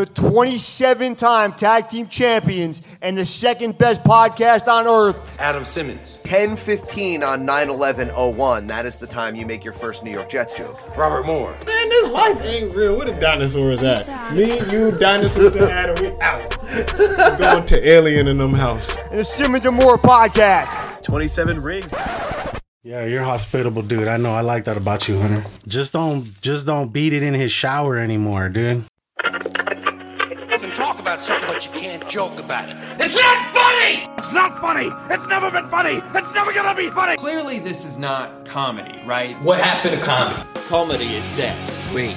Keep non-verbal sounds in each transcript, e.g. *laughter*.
the 27 time tag team champions and the second best podcast on earth. Adam Simmons. 10:15 on 9/11/01. That is the time you make your first New York Jets joke. Robert Moore. Man, this life ain't real. Where the dinosaurs at? Me, you, dinosaurs, and Adam, we out. *laughs* We're going to Alien in them house. And the Simmons and Moore podcast. 27 rings. Yeah, you're hospitable dude. I know. I like that about you, Hunter. Just don't, just don't beat it in his shower anymore, dude. You can talk about something, but you can't joke about it. It's not funny! It's not funny! It's never been funny! It's never gonna be funny! Clearly, this is not comedy, right? What happened to comedy? Comedy is dead. Wait,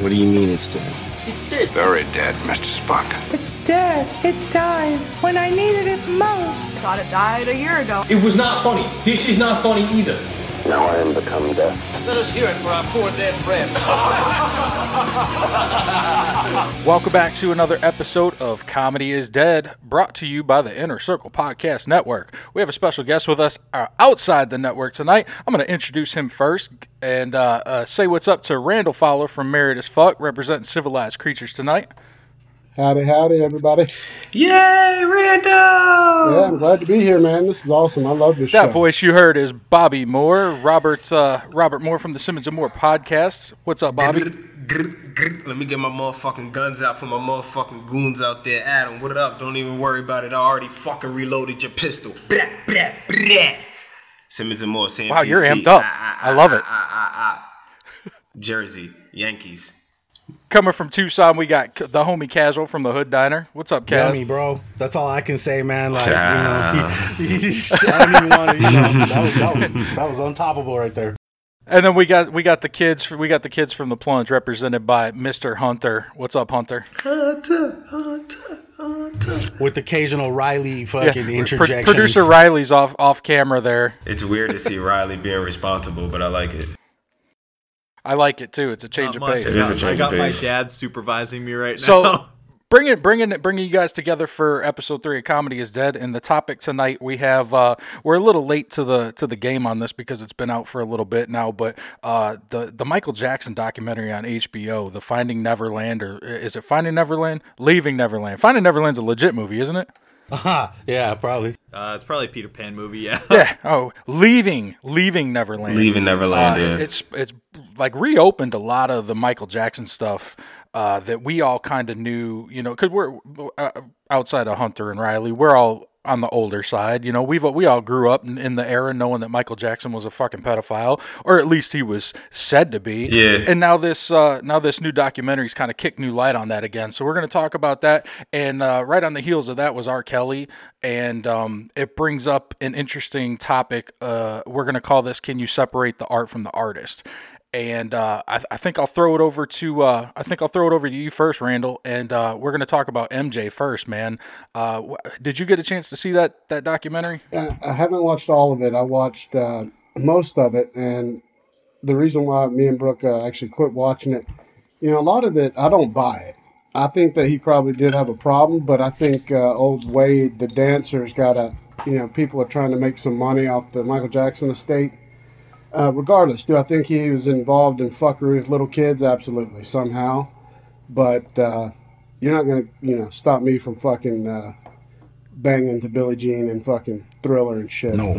what do you mean it's dead? It's dead. Very dead, Mr. Spock. It's dead. It died when I needed it most. Thought it died a year ago. It was not funny. This is not funny either. Now I am become death. Let us hear it for our poor dead friend. *laughs* Welcome back to another episode of Comedy is Dead, brought to you by the Inner Circle Podcast Network. We have a special guest with us uh, outside the network tonight. I'm going to introduce him first and uh, uh, say what's up to Randall Fowler from Married as Fuck, representing civilized creatures tonight. Howdy, howdy, everybody. Yay, Randall! Yeah, I'm glad to be here, man. This is awesome. I love this That show. That voice you heard is Bobby Moore, Robert uh, Robert Moore from the Simmons and Moore podcast. What's up, Bobby? Let me get my motherfucking guns out for my motherfucking goons out there. Adam, what up? Don't even worry about it. I already fucking reloaded your pistol. Blah, blah, blah. Simmons and Moore, Sam Wow, you're amped up. I love it. ah, ah, ah. Jersey, Yankees. Coming from Tucson, we got the homie Casual from the Hood Diner. What's up, Kaz? Yummy, bro. That's all I can say, man. Like, you know, he, he, I don't even want to, you know, that was, that was, *laughs* that was untoppable right there. And then we got we got the kids we got the kids from the plunge represented by Mr. Hunter. What's up, Hunter? Hunter, Hunter, Hunter. With occasional Riley fucking Pro- interjections. producer Riley's off off camera there. It's weird to see Riley being responsible, but I like it. I like it too. It's a change Not of much. pace. It is a I change got of my pace. dad supervising me right now. So now. *laughs* bringing bringing bringing you guys together for episode three of Comedy is Dead. And the topic tonight we have uh, we're a little late to the to the game on this because it's been out for a little bit now. But uh, the the Michael Jackson documentary on HBO, the Finding Neverland, or is it Finding Neverland? Leaving Neverland. Finding Neverland's a legit movie, isn't it? *laughs* yeah, probably. Uh, it's probably a Peter Pan movie, yeah. *laughs* Yeah. Oh, leaving, leaving Neverland. Leaving Neverland, Uh, yeah. It's it's like reopened a lot of the Michael Jackson stuff uh, that we all kind of knew. You know, because we're uh, outside of Hunter and Riley, we're all on the older side. You know, we've we all grew up in, in the era knowing that Michael Jackson was a fucking pedophile, or at least he was said to be. Yeah. And now this uh, now this new documentary's kind of kicked new light on that again. So we're going to talk about that. And uh, right on the heels of that was R. Kelly, and um, it brings up an interesting topic. Uh, we're going to call this "Can you separate the art from the artist?" And uh, I, I think I'll throw it over to uh, I think I'll throw it over to you first, Randall. And uh, we're going to talk about MJ first, man. Uh, did you get a chance to see that that documentary? I, haven't watched all of it. I watched uh, most of it, and the reason why me and Brooke uh, actually quit watching it, you know, a lot of it I don't buy it. I think that he probably did have a problem, but I think old Wade, the dancer's got a, you know, people are trying to make some money off the Michael Jackson estate. Uh, regardless, do I think he was involved in fuckery with little kids? Absolutely, somehow. But uh, you're not gonna, you know, stop me from fucking uh, banging to Billie Jean and fucking Thriller and shit. No.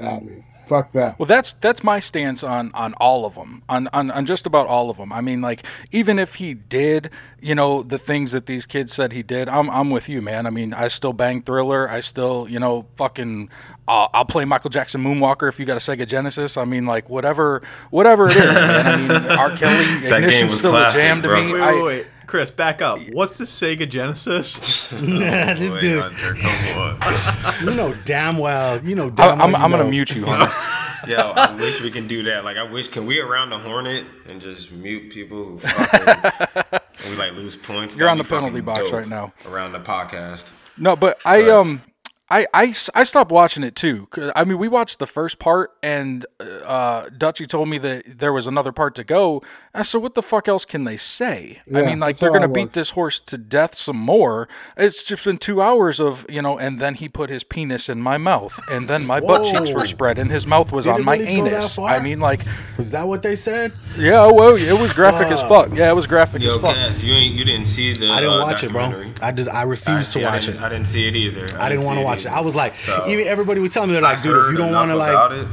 I mean, fuck that. Well, that's that's my stance on on all of them, on, on on just about all of them. I mean, like even if he did, you know, the things that these kids said he did, I'm I'm with you, man. I mean, I still bang Thriller. I still, you know, fucking. I'll, I'll play Michael Jackson Moonwalker if you got a Sega Genesis. I mean, like whatever, whatever it is, man. I mean, R. Kelly, *laughs* That Ignition's still classic, a jam to bro. me. Wait, I- wait, wait. Chris, back up. What's the Sega Genesis? *laughs* Nah, this Wait, dude, Hunter, come on. you know damn well, you know I, damn I'm well. I'm you gonna mute you, *laughs* Hunter. Yo, I wish we can do that. Like, I wish, can we around the Hornet and just mute people who *laughs* fucking, and we like lose points? You're on That'd the penalty box dope right now. Around the podcast. No, but I um I, I, s- I stopped watching it too. I mean, we watched the first part, and uh, Dutchy told me that there was another part to go. I said, "What the fuck else can they say?" I mean, like they're gonna beat this horse to death some more. It's just been two hours of you know, and then he put his penis in my mouth, and then my butt cheeks were spread, and his mouth was Did on my really anus. I mean, like, Was that what they said? yeah, well, it was graphic as fuck. Yeah, it was graphic as fuck. Cass, you ain't you didn't see the. I didn't uh, watch it, bro. I just I refused see, to I watch didn't- it. I didn't see it either. I didn't want to see it. I was like, So, even everybody was telling me they're like, dude, if you don't want to like, it,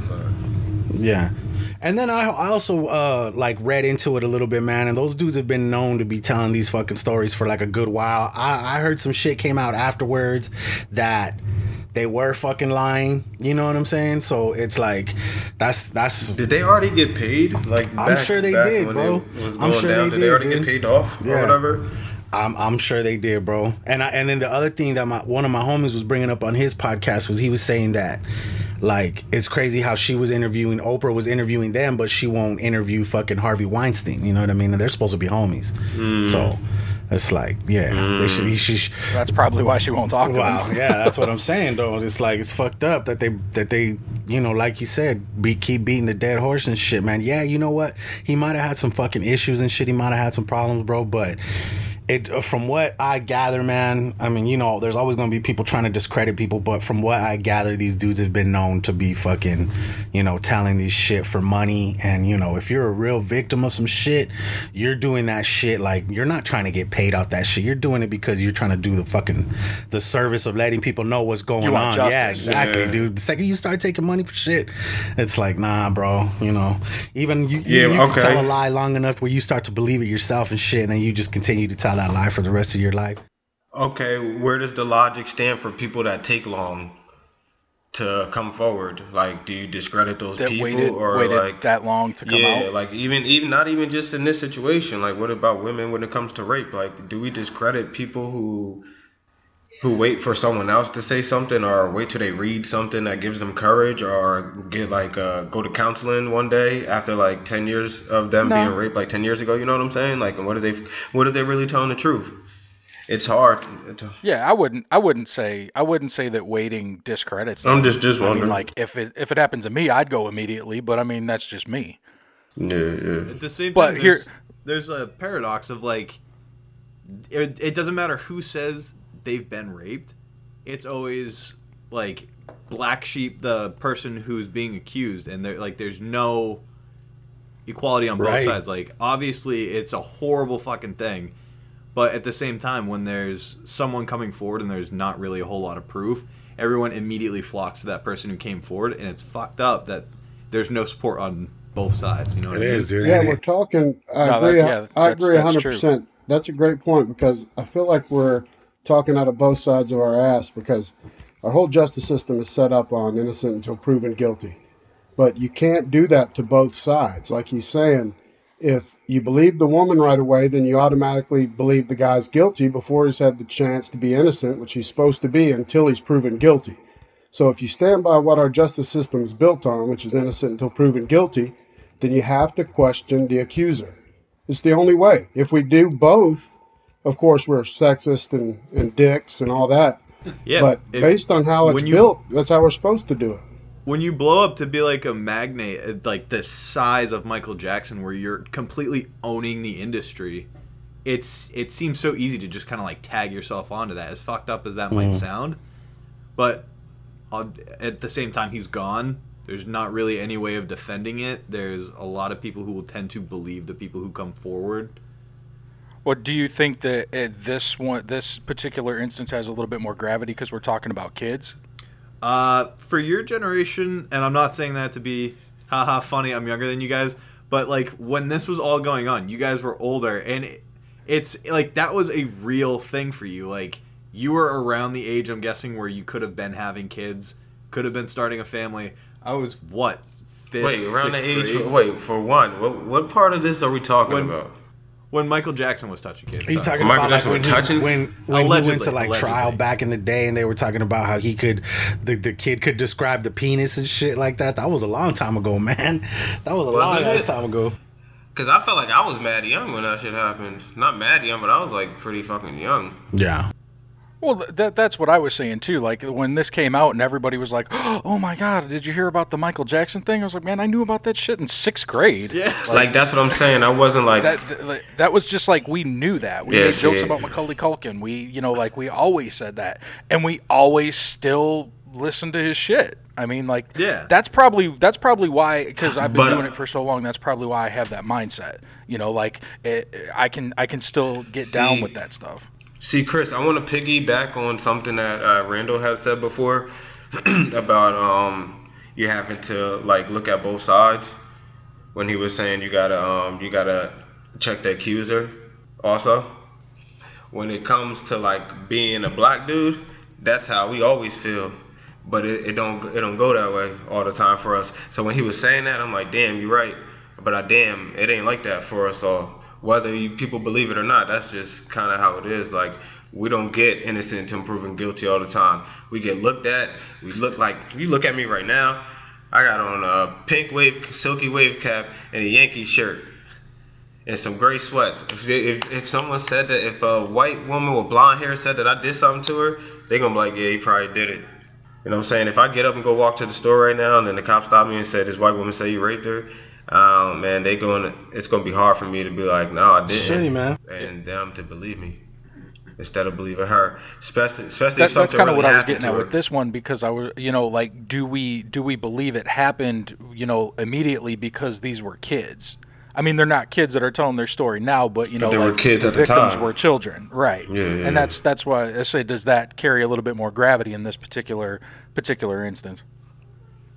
yeah. And then I, I also uh like read into it a little bit, man. And those dudes have been known to be telling these fucking stories for like a good while. I, I heard some shit came out afterwards that they were fucking lying. You know what I'm saying? So it's like that's that's. Did they already get paid? Like I'm back- sure they did, bro. I'm sure down, they did. did, already dude. get paid off or Yeah. whatever. I'm, I'm sure they did, bro. And I, and then the other thing that my one of my homies was bringing up on his podcast was he was saying that like it's crazy how she was interviewing Oprah was interviewing them, but she won't interview fucking Harvey Weinstein. You know what I mean? And they're supposed to be homies. Mm. So it's like, yeah, they should, he should, That's probably why she won't talk to Wow, him. yeah, that's what I'm *laughs* saying, though. It's like it's fucked up that they that they, you know, like you said, be keep beating the dead horse and shit, man. Yeah, you know what? He might have had some fucking issues and shit. He might have had some problems, bro. But it, from what I gather, man. I mean, you know, there's always gonna be people trying to discredit people, but from what I gather, these dudes have been known to be fucking, you know, telling these shit for money. And you know, if you're a real victim of some shit, you're doing that shit like you're not trying to get paid off that shit. You're doing it because you're trying to do the fucking the service of letting people know what's going You on. Yeah, exactly, Yeah. dude. The second you start taking money for shit, it's like, nah, bro. You know, even you, you, Yeah, you can okay. tell a lie long enough where you start to believe it yourself and shit, and then you just continue to tell that lie for the rest of your life. Okay, where does the logic stand for people that take long to come forward? Like, do you discredit those That people, waited or waited like that long to come yeah, out. like even even not even just in this situation. Like, what about women when it comes to rape? Like, do we discredit people who who wait for someone else to say something, or wait till they read something that gives them courage, or get like uh, go to counseling one day after like ten years of them No. being raped, like ten years ago? You know what I'm saying? Like, what are they what are they really telling the truth? It's hard. It's, Yeah, I wouldn't. I wouldn't say. I wouldn't say that waiting discredits. I'm them. just- just I mean, wondering. like if it if it happened to me, I'd go immediately. But I mean, that's just me. yeah, yeah. At the same But time, here- there's, there's a paradox of like, it, it doesn't matter who says they've been raped. It's always like black sheep, the person who's being accused, and there like there's no equality on both Right. sides. Like obviously, it's a horrible fucking thing, but at the same time, when there's someone coming forward and there's not really a whole lot of proof, everyone immediately flocks to that person who came forward, and it's fucked up that there's no support on both sides. You know what It I mean? is, dude. Yeah, we're talking. I No, that- agree. yeah, I agree that's hundred percent. That's a great point because I feel like we're talking out of both sides of our ass because our whole justice system is set up on innocent until proven guilty. But you can't do that to both sides. Like he's saying, if you believe the woman right away, then you automatically believe the guy's guilty before he's had the chance to be innocent, which he's supposed to be until he's proven guilty. So if you stand by what our justice system is built on, which is innocent until proven guilty, then you have to question the accuser. It's the only way. If we do both, of course, we're sexist and, and dicks and all that. Yeah, but if- based on how it's you- built, that's how we're supposed to do it. when you blow up to be like a magnate uh, like the size of Michael Jackson where you're completely owning the industry it's it seems so easy to just kind of like tag yourself onto that. As fucked up as that might sound but uh, at the same time he's gone. There's not really any way of defending it. There's a lot of people who will tend to believe the people who come forward What do you think that uh, this one, this particular instance, has a little bit more gravity because we're talking about kids? Uh, for your generation, and I'm not saying that to be haha funny. I'm younger than you guys, but like when this was all going on, you guys were older, and it, it's like that was a real thing for you. Like you were around the age, I'm guessing, where you could have been having kids, could have been starting a family. I was what fifth, Wait, around the age. grade? Wait, for one, what what part of this are we talking When- about? When Michael Jackson was touching kids. Are you sorry. talking Michael about like Jackson when was he, touching? when when he went Allegedly, to like trial back in the day and they were talking about how he could the, the kid could describe the penis and shit like that. That was a long time ago, man. That was a Wasn't long ass time ago. Because I felt like I was mad young when that shit happened. Not mad young, but I was like pretty fucking young. Yeah. Well, that that's what I was saying too. Like when this came out and everybody was like, *gasps* "Oh my god, did you hear about the Michael Jackson thing?" I was like, "Man, I knew about that shit in sixth grade." Yeah, like, that's what I'm saying. I wasn't like that. Th- that was just like we knew that. We Yeah, made jokes see. about Macaulay Culkin. We, you know, like we always said that, and we always still listen to his shit. I mean, like, Yeah. that's probably that's probably why because I've been But- uh, doing it for so long. That's probably why I have that mindset. You know, like it, I can I can still get down with that stuff. See, Chris, I want to piggyback on something that uh, Randall had said before *clears throat* about um, you having to like look at both sides when he was saying you gotta um, you gotta check the accuser. Also, when it comes to like being a black dude, that's how we always feel. But it, it don't it don't go that way all the time for us. So when he was saying that, I'm like, damn, you're right. But I damn, it ain't like that for us all. Whether you, people believe it or not, that's just kind of how it is. Like we don't get innocent until proven guilty all the time. We get looked at. We look like you look at me right now. I got on a pink wave, silky wave cap and a Yankee shirt and some gray sweats. If, if, if someone said that, if a white woman with blonde hair said that I did something to her, they gonna be like, yeah, he probably did it. You know what I'm saying? If I get up and go walk to the store right now, and then the cop stop me and say this white woman say you raped her, um, man, they going to it's gonna be hard for me to be like, no, I didn't. Shitty, man. And them to believe me instead of believing her, especially especially That, if that's kind of really what I was getting at her. with this one because I was, you know, like, do we do we believe it happened, you know, immediately because these were kids? I mean, they're not kids that are telling their story now, but you know, they were like kids the at the victims time. were children, right? Yeah, yeah, and that's that's why I say, does that carry a little bit more gravity in this particular particular instance?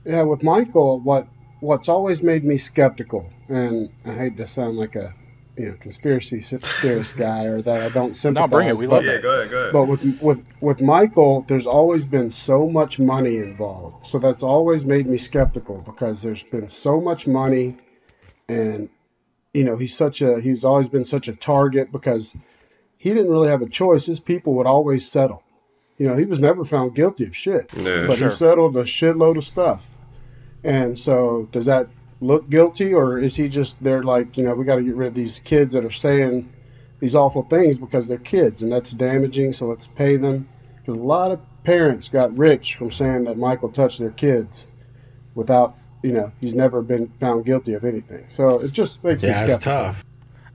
Yeah, with Michael, what what's always made me skeptical, and I hate to sound like a you know conspiracy theorist guy or that I don't sympathize. No, bring it. We but, love yeah, that. go ahead, go ahead. But with with with Michael, there's always been so much money involved, so that's always made me skeptical because there's been so much money, and you know he's such a he's always been such a target because he didn't really have a choice. His people would always settle. You know, he was never found guilty of shit, Yeah, but sure. he settled a shitload of stuff. And so, does that look guilty, or is he just there like you know we got to get rid of these kids that are saying these awful things because they're kids, and that's damaging. So let's pay them because a lot of parents got rich from saying that Michael touched their kids without you know he's never been found guilty of anything. So it just makes me Yeah, it's tough.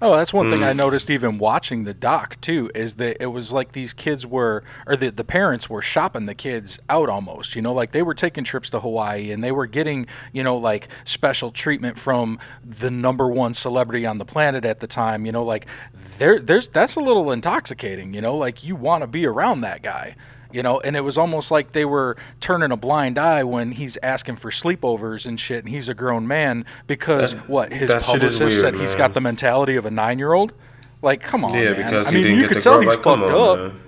Oh, that's one Mm. thing I noticed even watching the doc too is that it was like these kids were or the the parents were shopping the kids out almost, you know, like they were taking trips to Hawaii and they were getting, you know, like special treatment from the number one celebrity on the planet at the time, you know, like there there's that's a little intoxicating, you know, like you want to be around that guy. You know, and it was almost like they were turning a blind eye when he's asking for sleepovers and shit, and he's a grown man because That- what his that shit is publicist said weird, he's man. got the mentality of a nine year old. Like, come on, yeah, man. because I mean, you could tell girl. he's Like, fucked on, up. man.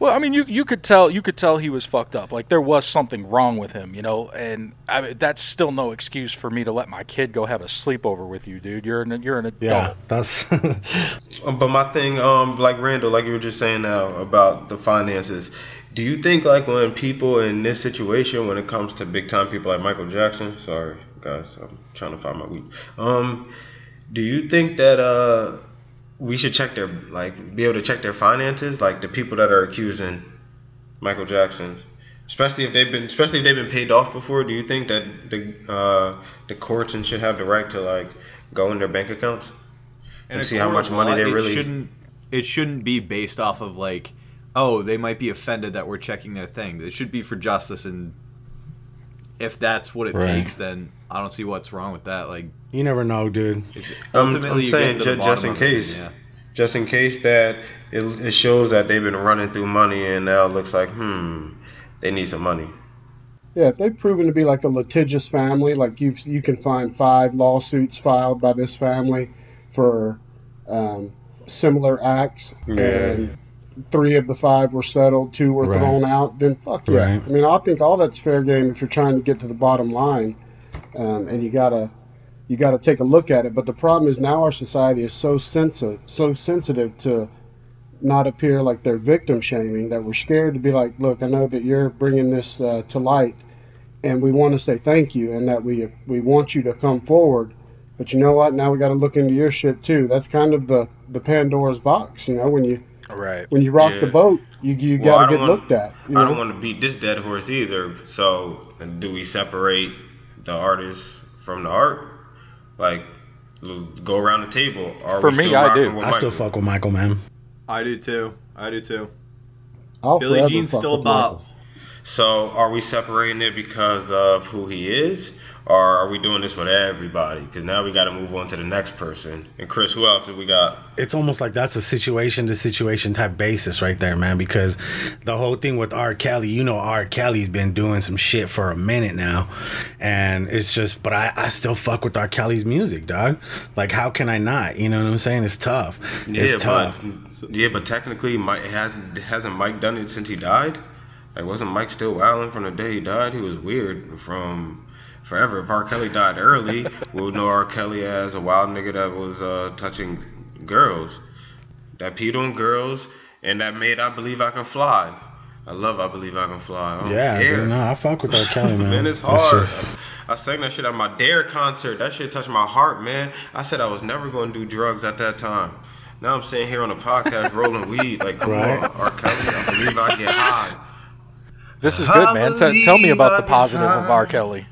Well, I mean, you you could tell you could tell he was fucked up. Like there was something wrong with him, you know. And I mean, that's still no excuse for me to let my kid go have a sleepover with you, dude. You're an you're an adult. Yeah, that's *laughs* Um, But my thing, um, like Randall, like you were just saying now about the finances. Do you think like when people in this situation, when it comes to big time people like Michael Jackson, sorry guys, I'm trying to find my weed. Um, do you think that uh we should check their like be able to check their finances, like the people that are accusing Michael Jackson, especially if they've been especially if they've been paid off before? Do you think that the uh the courts and should have the right to like go in their bank accounts? and a see how much money law, they it really shouldn't it shouldn't be based off of like oh they might be offended that we're checking their thing it should be for justice and if that's what it Right. takes then i don't see what's wrong with that like you never know, dude. I'm, ultimately I'm you saying get to the ju- just bottom in of it, case, yeah. just in case that it, it shows that they've been running through money and now it looks like hmm they need some money. Yeah, if they've proven to be like a litigious family, like you you can find five lawsuits filed by this family for um, similar acts, Yeah. and three of the five were settled, two were Right. thrown out. Then fuck yeah. Right. I mean, I think all that's fair game if you're trying to get to the bottom line, um, and you gotta you gotta take a look at it. But the problem is now our society is so sensitive, so sensitive to not appear like they're victim shaming that we're scared to be like, look, I know that you're bringing this uh, to light, and we want to say thank you, and that we we want you to come forward. But you know what? Now we got to look into your shit too. That's kind of the the Pandora's box, you know, when you Right. When you rock Yeah. the boat, you you Well, got to get wanna- looked at. You I don't want to beat this dead horse either. So, do we separate the artist from the art? Like, go around the table. Are For me, I do. with I still fuck with Michael, man. I do too. I do too. I'll Billie Jean's still a with bop. So, are we separating it because of who he is, or are we doing this with everybody? Because now we got to move on to the next person. And Chris, who else have we got? It's almost like that's a situation to situation type basis right there, man. Because the whole thing with R. Kelly, you know, R. Kelly's been doing some shit for a minute now, and it's just, but I, I still fuck with R. Kelly's music, dog. Like, how can I not? You know what I'm saying? It's tough. It's tough. But, yeah, but technically, Mike hasn't hasn't Mike done it since he died? Like, wasn't Mike still wilding from the day he died? He was weird from forever. If R. Kelly died early, we'll know R. Kelly as a wild nigga that was uh, touching girls, that peed on girls, and that made I Believe I Can Fly. I love I Believe I Can Fly. I don't Yeah, care. dude, no, I fuck with R. *laughs* Kelly, man. Man, it's It's hard. just- I sang that shit at my Dare concert. That shit touched my heart, man. I said I was never going to do drugs at that time. Now I'm sitting here on a podcast rolling *laughs* weed. Like, come Right. on, R. Kelly. I believe I get high. This is good, man. T- tell me about the positive of R. Kelly.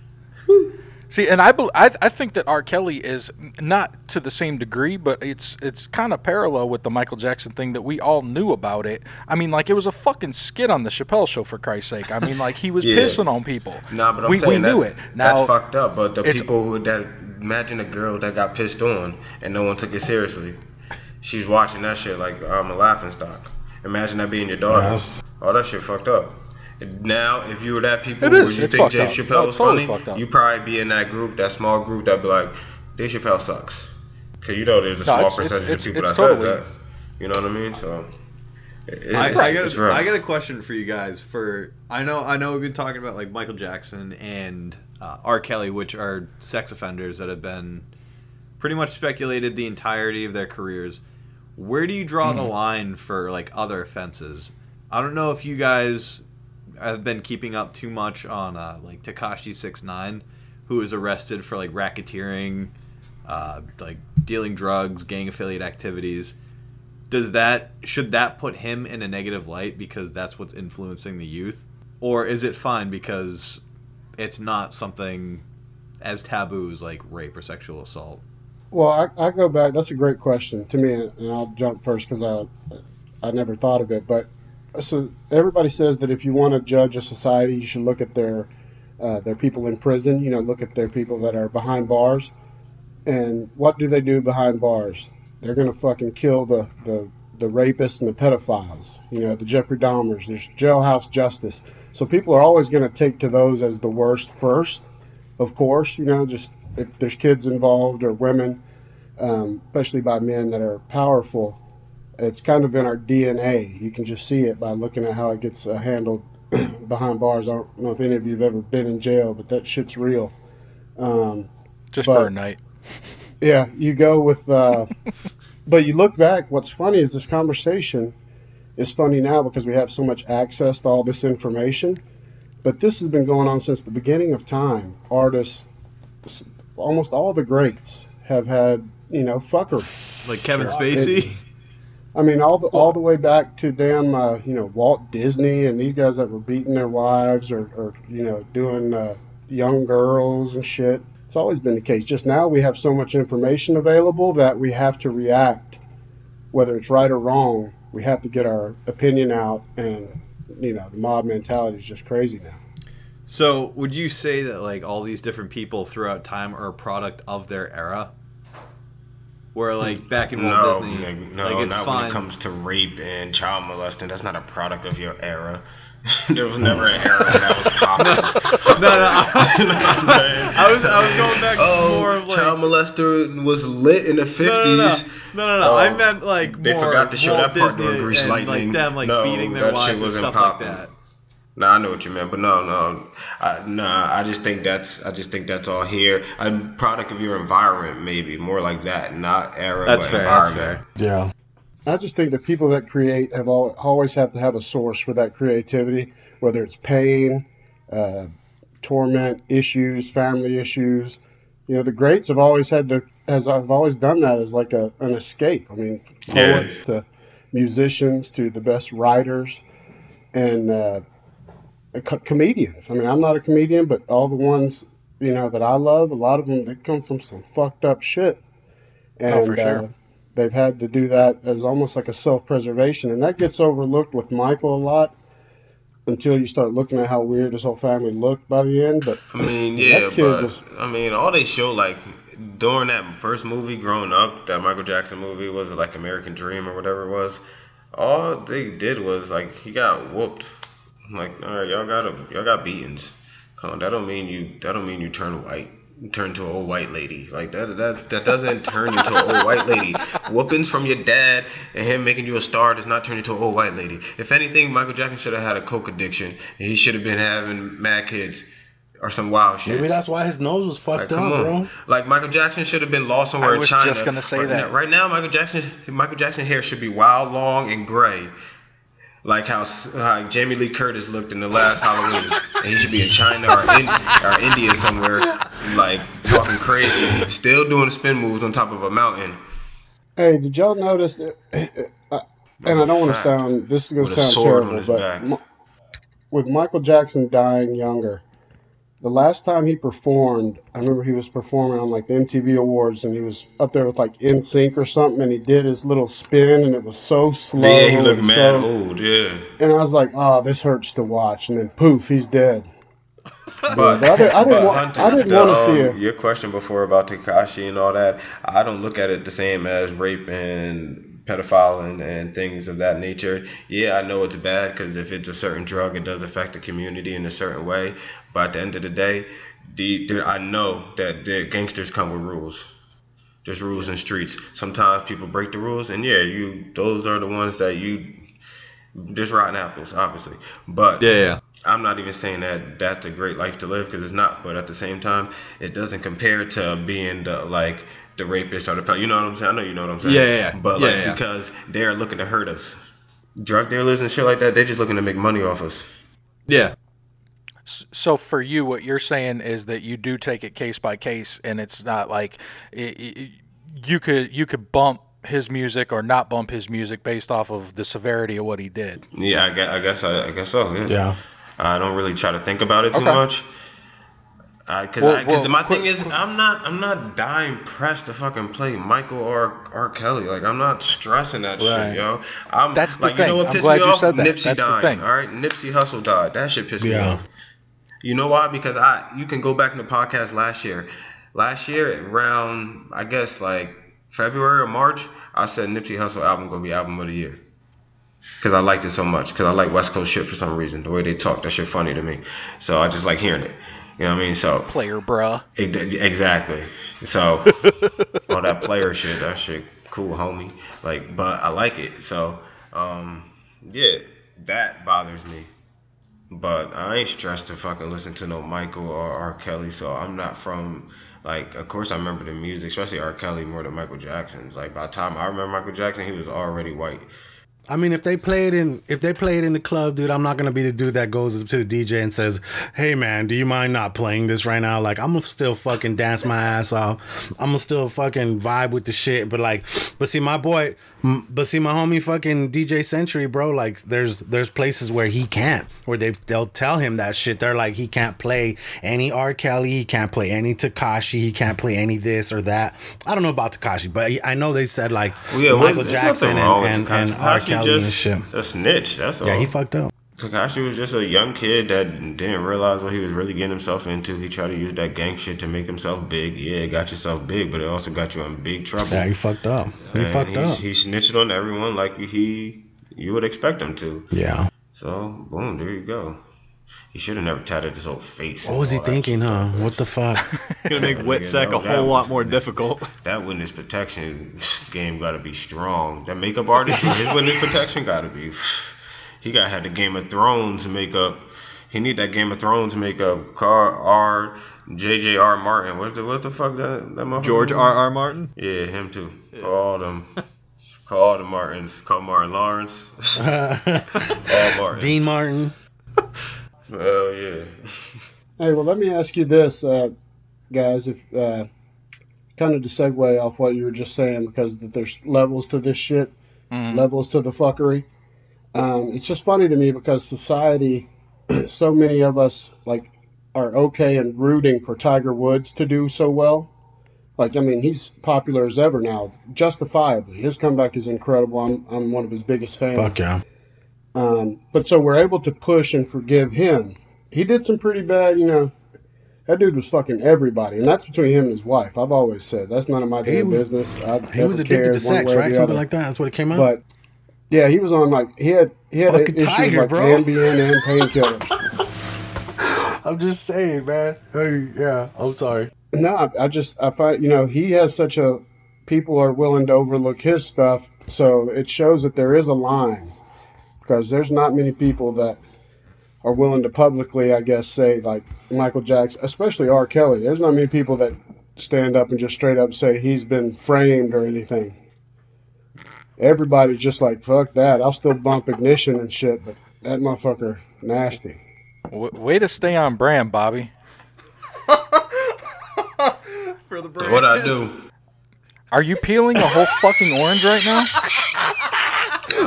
See, and I, bel I I think that R. Kelly is not to the same degree, but it's it's kind of parallel with the Michael Jackson thing that we all knew about it. I mean, like it was a fucking skit on the Chappelle Show for Christ's sake. I mean, like he was *laughs* Yeah. pissing on people. Nah, but I'm we, saying we that, knew it. Now that's fucked up. But the it's- people who that imagine a girl that got pissed on and no one took it seriously. She's watching that shit like I'm a laughing stock. Imagine that being your daughter. Yes. Oh, that shit fucked up. And Now, if you were that people It you It's think fucked Dave up. Chappelle No, was totally funny, fucked up. you probably be in that group, that small group that'd be like, Dave Chappelle sucks. Cause you know there's a No, small it's- percentage it's- of people it's that totally- says that. You know what I mean? So. It's, I, I got a, I got a question for you guys. For I know I know we've been talking about like Michael Jackson and uh, R. Kelly, which are sex offenders that have been pretty much speculated the entirety of their careers. Where do you draw the line for like other offenses? I don't know if you guys have been keeping up too much on uh, like Tekashi Six Nine, who was arrested for like racketeering, uh, like dealing drugs, gang affiliate activities does that should that put him in a negative light because that's what's influencing the youth or is it fine because it's not something as taboo as like rape or sexual assault Well, I, I go back. That's a great question to me, and I'll jump first because I I never thought of it. But so everybody says that if you want to judge a society, you should look at their uh, their people in prison. You know, look at their people that are behind bars. And what do they do behind bars? They're gonna fucking kill the the the rapists and the pedophiles. You know, the Jeffrey Dahmers. There's jailhouse justice. So people are always going to take to those as the worst first. Of course, you know, just if there's kids involved or women, um, especially by men that are powerful, it's kind of in our DNA. You can just see it by looking at how it gets uh, handled *clears throat* behind bars. I don't know if any of you have ever been in jail, but that shit's real. Um, just but- for a night. *laughs* yeah, you go with, uh, *laughs* but you look back. What's funny is this conversation is funny now because we have so much access to all this information. But this has been going on since the beginning of time. Artists, s- almost all the greats have had, you know, fucker. like kevin spacey I mean, all the all the way back to them, uh, you know, Walt Disney and these guys that were beating their wives or, or you know, doing uh, young girls and shit. It's always been the case. Just now we have so much information available that we have to react, whether it's right or wrong. We have to get our opinion out, and you know, the mob mentality is just crazy now. so would you say that like all these different people throughout time are a product of their era where like back in Walt no, Disney, nigga, no, like it's not when it comes to rape and child molesting. That's not a product of your era. *laughs* there was never an era when that was *laughs* popular. no, no, *laughs* I, I was I was going back to oh, more of like child molester was lit in the no, no, no, fifties. no, no, no. I um, meant like They more forgot to show Walt that part Disney during Grease and Lightning. like them like No, beating their wives and wasn't stuff popping. like that. No, I know what you meant, but no, no, I, nah. I just think that's, I just think that's all here. A product of your environment, maybe more like that, not era. That's fair. That's fair. Yeah. I just think the people that create have al- always have to have a source for that creativity, whether it's pain, uh, torment, issues, family issues. You know, the greats have always had to, as I've always done that as like a an escape. I mean, Yeah. poets to musicians to the best writers and uh, co- comedians. I mean, I'm not a comedian, but all the ones you know that I love, a lot of them they come from some fucked up shit, and Oh, for sure. uh, they've had to do that as almost like a self-preservation, and that gets overlooked with Michael a lot until you start looking at how weird his whole family looked by the end. But I mean, *clears throat* yeah, that kid but was I mean, all they show like during that first movie, growing up, that Michael Jackson movie was it like American Dream or whatever it was. All they did was like he got whooped. I'm like, all right, y'all got a, y'all got beatings. Come on, that don't mean you that don't mean you turn white. You turn to an old white lady like that. That that doesn't turn you to an old white lady. *laughs* Whoopings from your dad and him making you a star does not turn you to an old white lady. If anything, Michael Jackson should have had a coke addiction and he should have been having mad kids or some wild shit. Maybe that's why his nose was fucked Like, up, on. bro. Like Michael Jackson should have been lost somewhere I was in China. just gonna say right that. Now, right now, Michael Jackson, Michael Jackson hair should be wild, long, and gray, like how, how Jamie Lee Curtis looked in the last Halloween. and he should be in China or, in, or India somewhere, like talking crazy, still doing spin moves on top of a mountain. Hey, did y'all notice? uh, uh, and I don't want to sound. This is going to sound terrible, but. With Michael Jackson dying younger, the last time he performed, I remember he was performing on like the MTV Awards, and he was up there with like NSYNC or something, and he did his little spin, and it was so slow. yeah, he looked and mad so- old, yeah. and I was like, "Oh, this hurts to watch." And then poof, he's dead. But, but I didn't- I didn't *laughs* wa- Hunter, I didn't the, wanna see um, it. Your question before about Tekashi and all that, I don't look at it the same as rape and pedophile and, and things of that nature. Yeah, I know it's bad because if it's a certain drug, it does affect the community in a certain way. But at the end of the day, the, the I know that the gangsters come with rules. There's rules in streets. Sometimes people break the rules, and yeah, you those are the ones that you. There's rotten apples, obviously, but Yeah. I'm not even saying that that's a great life to live because it's not. But at the same time, it doesn't compare to being the like the rapist or the you know what I'm saying. I know you know what I'm saying. Yeah, yeah, yeah. But Yeah, like yeah. because they're looking to hurt us, drug dealers and shit like that. They're just looking to make money off us. Yeah. So for you, what you're saying is that you do take it case by case, and it's not like it, it, you could you could bump his music or not bump his music based off of the severity of what he did. Yeah, I guess I guess, I, I guess so. Yeah. Yeah. I don't really try to think about it too Okay. much. Uh, because Well- well, my quick- thing is, I'm not, I'm not dying pressed to fucking play Michael or R. Kelly. Like, I'm not stressing that Right. shit, yo. I'm, That's the like, You know thing. what I'm glad you off? said that. Nipsey That's the thing. All right, Nipsey Hussle died. That shit pissed me Yeah. off. You know why? Because I, you can go back in the podcast last year. Last year, around I guess like February or March, I said Nipsey Hussle album gonna be album of the year because I liked it so much. Because I like West Coast shit for some reason. The way they talk, that shit funny to me. So I just like hearing it. You know what I mean? So Player, bruh. Exactly. So *laughs* all that player shit, that shit cool, homie. Like, but I like it. So um, yeah, that bothers me. But I ain't stressed to fucking listen to no Michael or R. Kelly. So I'm not from like. Of course, I remember the music, especially R. Kelly more than Michael Jackson's. Like by the time I remember Michael Jackson, he was already white. I mean, if they play it in, if they play it in the club, dude, I'm not gonna be the dude that goes to the DJ and says, "Hey, man, do you mind not playing this right now?" Like, I'm gonna still fucking dance my ass off. I'm gonna still fucking vibe with the shit. But like, but see, my boy, but see, my homie, fucking DJ Century, bro. Like, there's there's places where he can't, where they they'll tell him that shit. They're like, he can't play any R. Kelly, he can't play any Tekashi, he can't play any this or that. I don't know about Tekashi, but I know they said like Well, yeah, Michael Jackson and and, and R. Tekashi Kelly and just shit. A snitch. That's all. Yeah, he fucked up. Tekashi was just a young kid that didn't realize what he was really getting himself into. He tried to use that gang shit to make himself big. Yeah, it got yourself big, but it also got you in big trouble. Yeah, he fucked up. He And fucked up. He snitched on everyone like he you would expect him to. Yeah. So boom, there you go. He should have never tatted his whole face. What was he thinking, huh? What the fuck? *laughs* Gonna make wet You sack a whole lot more difficult. That witness protection game got to be strong. That makeup artist, his *laughs* witness protection got to be. He got had the Game of Thrones makeup. He need that Game of Thrones makeup. Car R. J.J. Martin. What's the what's the fuck that that motherfucker? George R. R. Martin. Yeah, him too. Call all them. *laughs* Call all the Martins. Call Martin Lawrence. all Martin. Dean Martin. Hell yeah. *laughs* Hey, well, let me ask you this, uh, guys. If uh, kind of to segue off what you were just saying, because there's levels to this shit. levels to the fuckery. Um, it's just funny to me because society, *clears throat* so many of us like are okay and rooting for Tiger Woods to do so well. Like, I mean, he's popular as ever now, justifiably. His comeback is incredible. I'm, I'm one of his biggest fans. Fuck yeah. Um, but so we're able to push and forgive him. He did some pretty bad, you know. That dude was fucking everybody, and that's between him and his wife. I've always said that's none of my damn was- business. I've He was addicted to sex, right? Something other. like that. That's what it came out. But yeah, he was on like he had he had Fucking issues Tiger, like bro. Ambien and painkillers. *laughs* I'm just saying, man. Hey, yeah, I'm sorry. No, I, I just I find you know he has such a people are willing to overlook his stuff, so it shows that there is a line because there's not many people that are willing to publicly, I guess, say like Michael Jackson, especially R. Kelly. There's not many people that stand up and just straight up say he's been framed or anything. Everybody's just like fuck that. I'll still bump ignition and shit, but that motherfucker nasty. W- way to stay on brand, Bobby. *laughs* For the brand. What I do? Are you peeling a whole fucking orange right now? *laughs*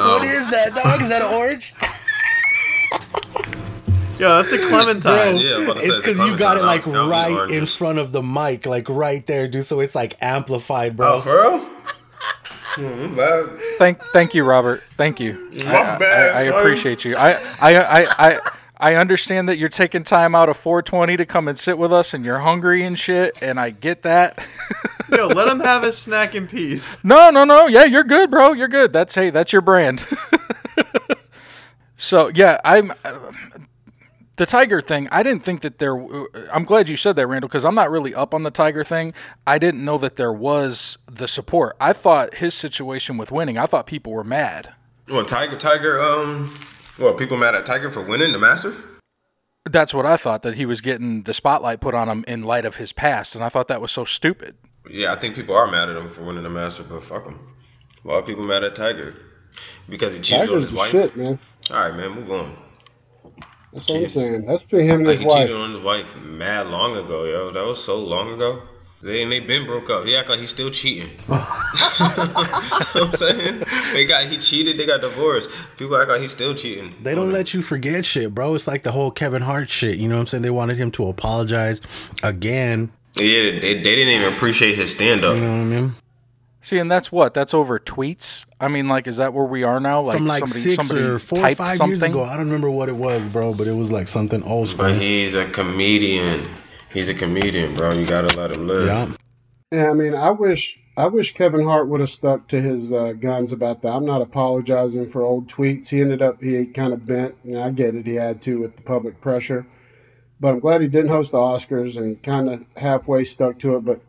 what is that, dog? Is that an orange? Yeah, that's a clementine. Bro, Yeah, I'm about to say it's it's because you got it like I right in front of the mic, like right there, dude. So it's like amplified, Oh, bro. for real? Hmm, bad. Thank, thank you, Robert. Thank you. I, bad, I, I son. appreciate you. I, I, I, I, I understand that you're taking time out of 420 to come and sit with us, and you're hungry and shit, and I get that. *laughs* Yo, let him have his snack in peace. No, no, no. Yeah, you're good, bro. You're good. That's hey, that's your brand. *laughs* so yeah, I'm uh, the tiger thing. I didn't think that there. I'm glad you said that, Randall, because I'm not really up on the tiger thing. I didn't know that there was the support. I thought his situation with winning. I thought people were mad. Well, Tiger, Tiger, um, well, people mad at Tiger for winning the Masters? That's what I thought that he was getting the spotlight put on him in light of his past, and I thought that was so stupid. Yeah, I think people are mad at him for winning the Masters, but fuck him. Why are people mad at Tiger? Because he cheated on his the wife? shit, man. All right, man, move on. That's what I'm saying. That's between him and Like, his he wife. cheated on his wife mad long ago, yo. That was so long ago. They and they been broke up. He act like he's still cheating. you know what I'm saying? They got he cheated, they got divorced. People act like he's still cheating. They don't let you forget shit, bro. It's like the whole Kevin Hart shit. You know what I'm saying? They wanted him to apologize again. Yeah, they, they didn't even appreciate his stand up. You know what I mean? See, and that's what that's over tweets. I mean, like, is that where we are now? Like, From like somebody, six somebody or four or typed five something. years ago. I don't remember what it was, bro, but it was like something old school. But he's a comedian. He's a comedian, bro. You gotta let him live. Yeah. Yeah, I mean, I wish I wish Kevin Hart would have stuck to his uh, guns about that. I'm not apologizing for old tweets. He ended up he kind of bent. You know, I get it. He had to with the public pressure, but I'm glad he didn't host the Oscars and kind of halfway stuck to it. But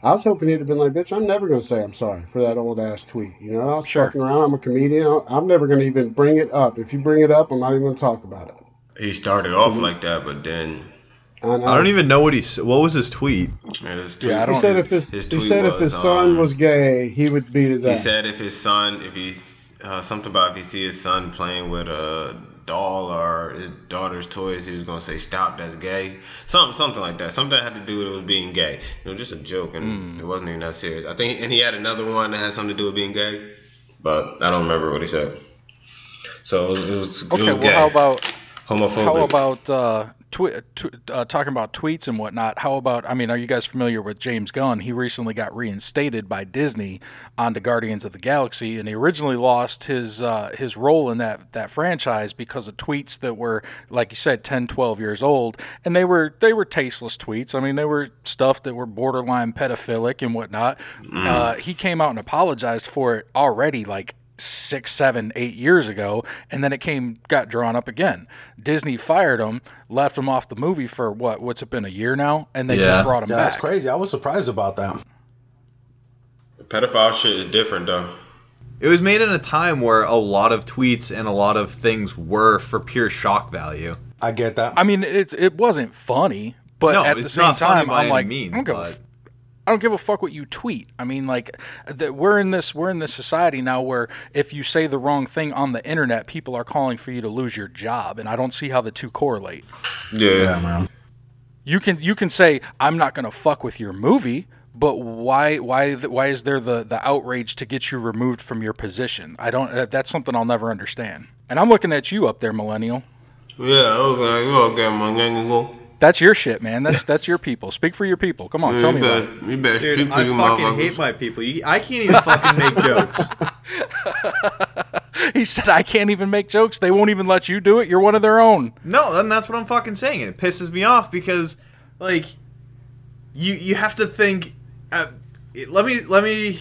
I was hoping he'd have been like, "Bitch, I'm never going to say I'm sorry for that old ass tweet." You know, I was Sure. fucking around. I'm a comedian. I- I'm never going to even bring it up. If you bring it up, I'm not even going to talk about it. He started off like that, but then I, know. I don't even know what he. s- What was his tweet? man, his Yeah, I tweet- He said if his, his he tweet said if his son um, was gay, he would beat his He ass. He said if his son, if he's uh, something about if he see his son playing with a doll or his daughter's toys, he was gonna say stop, that's gay. Something, something like that. Something that had to do with it was being gay. It was just a joke, and it wasn't even that serious. I think, and he had another one that had something to do with being gay, but I don't remember what he said. So it was, it was, it Okay, was well, gay. how about homophobic? how about uh, twi- tw- uh, talking about tweets and whatnot? How about I mean, are you guys familiar with James Gunn? He recently got reinstated by Disney onto Guardians of the Galaxy, and he originally lost his uh, his role in that that franchise because of tweets that were, like you said, 10, 12 years old, and they were they were tasteless tweets. I mean, they were stuff that were borderline pedophilic and whatnot. Uh, he came out and apologized for it already, like six, seven, eight years ago, and then it came got drawn up again. Disney fired him, left him off the movie for what? What's it been a year now? And they Yeah. just brought him Yeah, back. that's crazy. I was surprised about that. The pedophile shit is different though. It was made in a time where a lot of tweets and a lot of things were for pure shock value. I get that. I mean, it it wasn't funny, but No, at the same time, I'm like, means, I don't give but- f- I don't give a fuck what you tweet. I mean, like that we're in this we're in this society now where if you say the wrong thing on the internet, people are calling for you to lose your job, and I don't see how the two correlate. Yeah, yeah, man. You can you can say I'm not going to fuck with your movie, but why why th- why is there the the outrage to get you removed from your position? I don't. That's something I'll never understand. And I'm looking at you up there, millennial. Yeah, okay, you okay, my gang go. That's your shit, man. That's *laughs* that's your people. Speak for your people. Come on, tell me about it. You better Dude, speak for I fucking hate my people. You, I can't even fucking make *laughs* jokes. He said, "I can't even make jokes. They won't even let you do it. You're one of their own." No, then that's what I'm fucking saying. And it pisses me off because, like, you you have to think. Uh, let me let me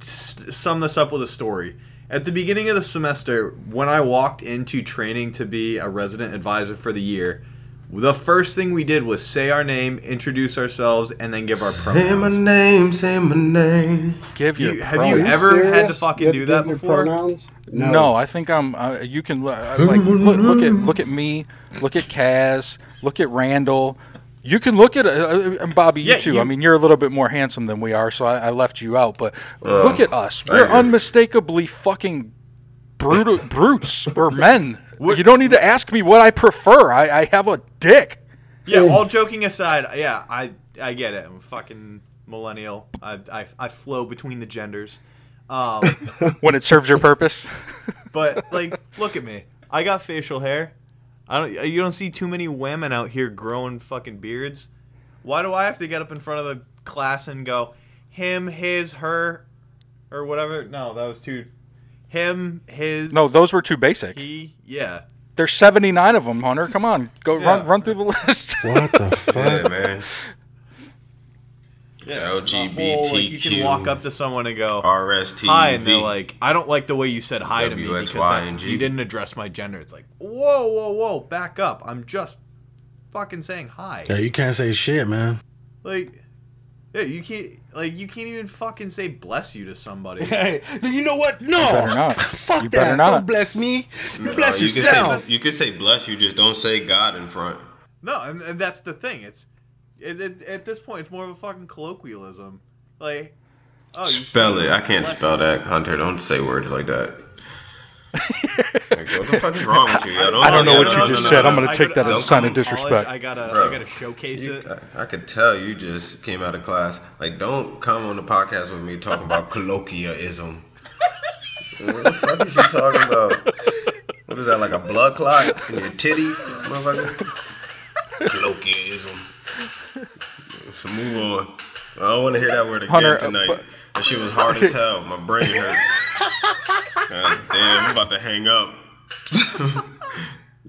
sum this up with a story. At the beginning of the semester, when I walked into training to be a resident advisor for the year, the first thing we did was say our name, introduce ourselves, and then give our pronouns. Say my pronouns. name, say my name. Give your You- have you pronouns. ever had to fucking Give- do that before? Pronouns? No. I think I'm. Uh, you can uh, like look, look at look at me, look at Kaz, look at Randall. You can look at uh, uh, and Bobby, you Yeah, too. you- I mean, you're a little bit more handsome than we are, so I, I left you out. But Uh, look at us. We're unmistakably fucking brutal brutes. We're men. You don't need to ask me what I prefer. I, I have a dick. Yeah, all joking aside, yeah, I I get it. I'm a fucking millennial. I I, I flow between the genders. Um, *laughs* When it serves your purpose. *laughs* but like, look at me. I got facial hair. I don't. You don't see too many women out here growing fucking beards. Why do I have to get up in front of the class and go, him, his, her, or whatever? No, that was too. Him, his. No, those were too basic. He, yeah. There's 79 of them, Hunter. Come on, go Yeah. run run through the *laughs* list. What the *laughs* fuck? Yeah, man. Yeah, LGBTQ. whole, like, you can walk up to someone and go, RST. hi, and they're like, I don't like the way you said hi to me because that's, you didn't address my gender. It's like, whoa, whoa, whoa, back up. I'm just fucking saying hi. Yeah, you can't say shit, man. Like, yeah, you can't, like, you can't even fucking say bless you to somebody. *laughs* Hey, you know what? No, better not. Fuck You that. better not. Don't bless me. You bless you yourself. Can say, you can say bless you, just don't say God in front. no, and, and that's the thing. It's, it, it, at this point, it's more of a fucking colloquialism. Like, oh, Spell speak it. I can't spell you. that, Hunter. Don't say words like that. Like, what the fuck is wrong with you? *laughs* yo? I don't know yeah, what no, you no, just no, said. no, I'm gonna take that as a sign of disrespect. I gotta, Bro. I gotta showcase You- it. I, I could tell you just came out of class. Like, don't come on the podcast with me talking about *laughs* colloquialism. what the fuck is you talking about? What is that, like a blood clot in your titty, motherfucker? Colloquialism. So move on. I don't want to hear that word again Hunter, uh, tonight. but- that shit was hard as hell. My brain hurt. God damn, I'm about to hang up. *laughs*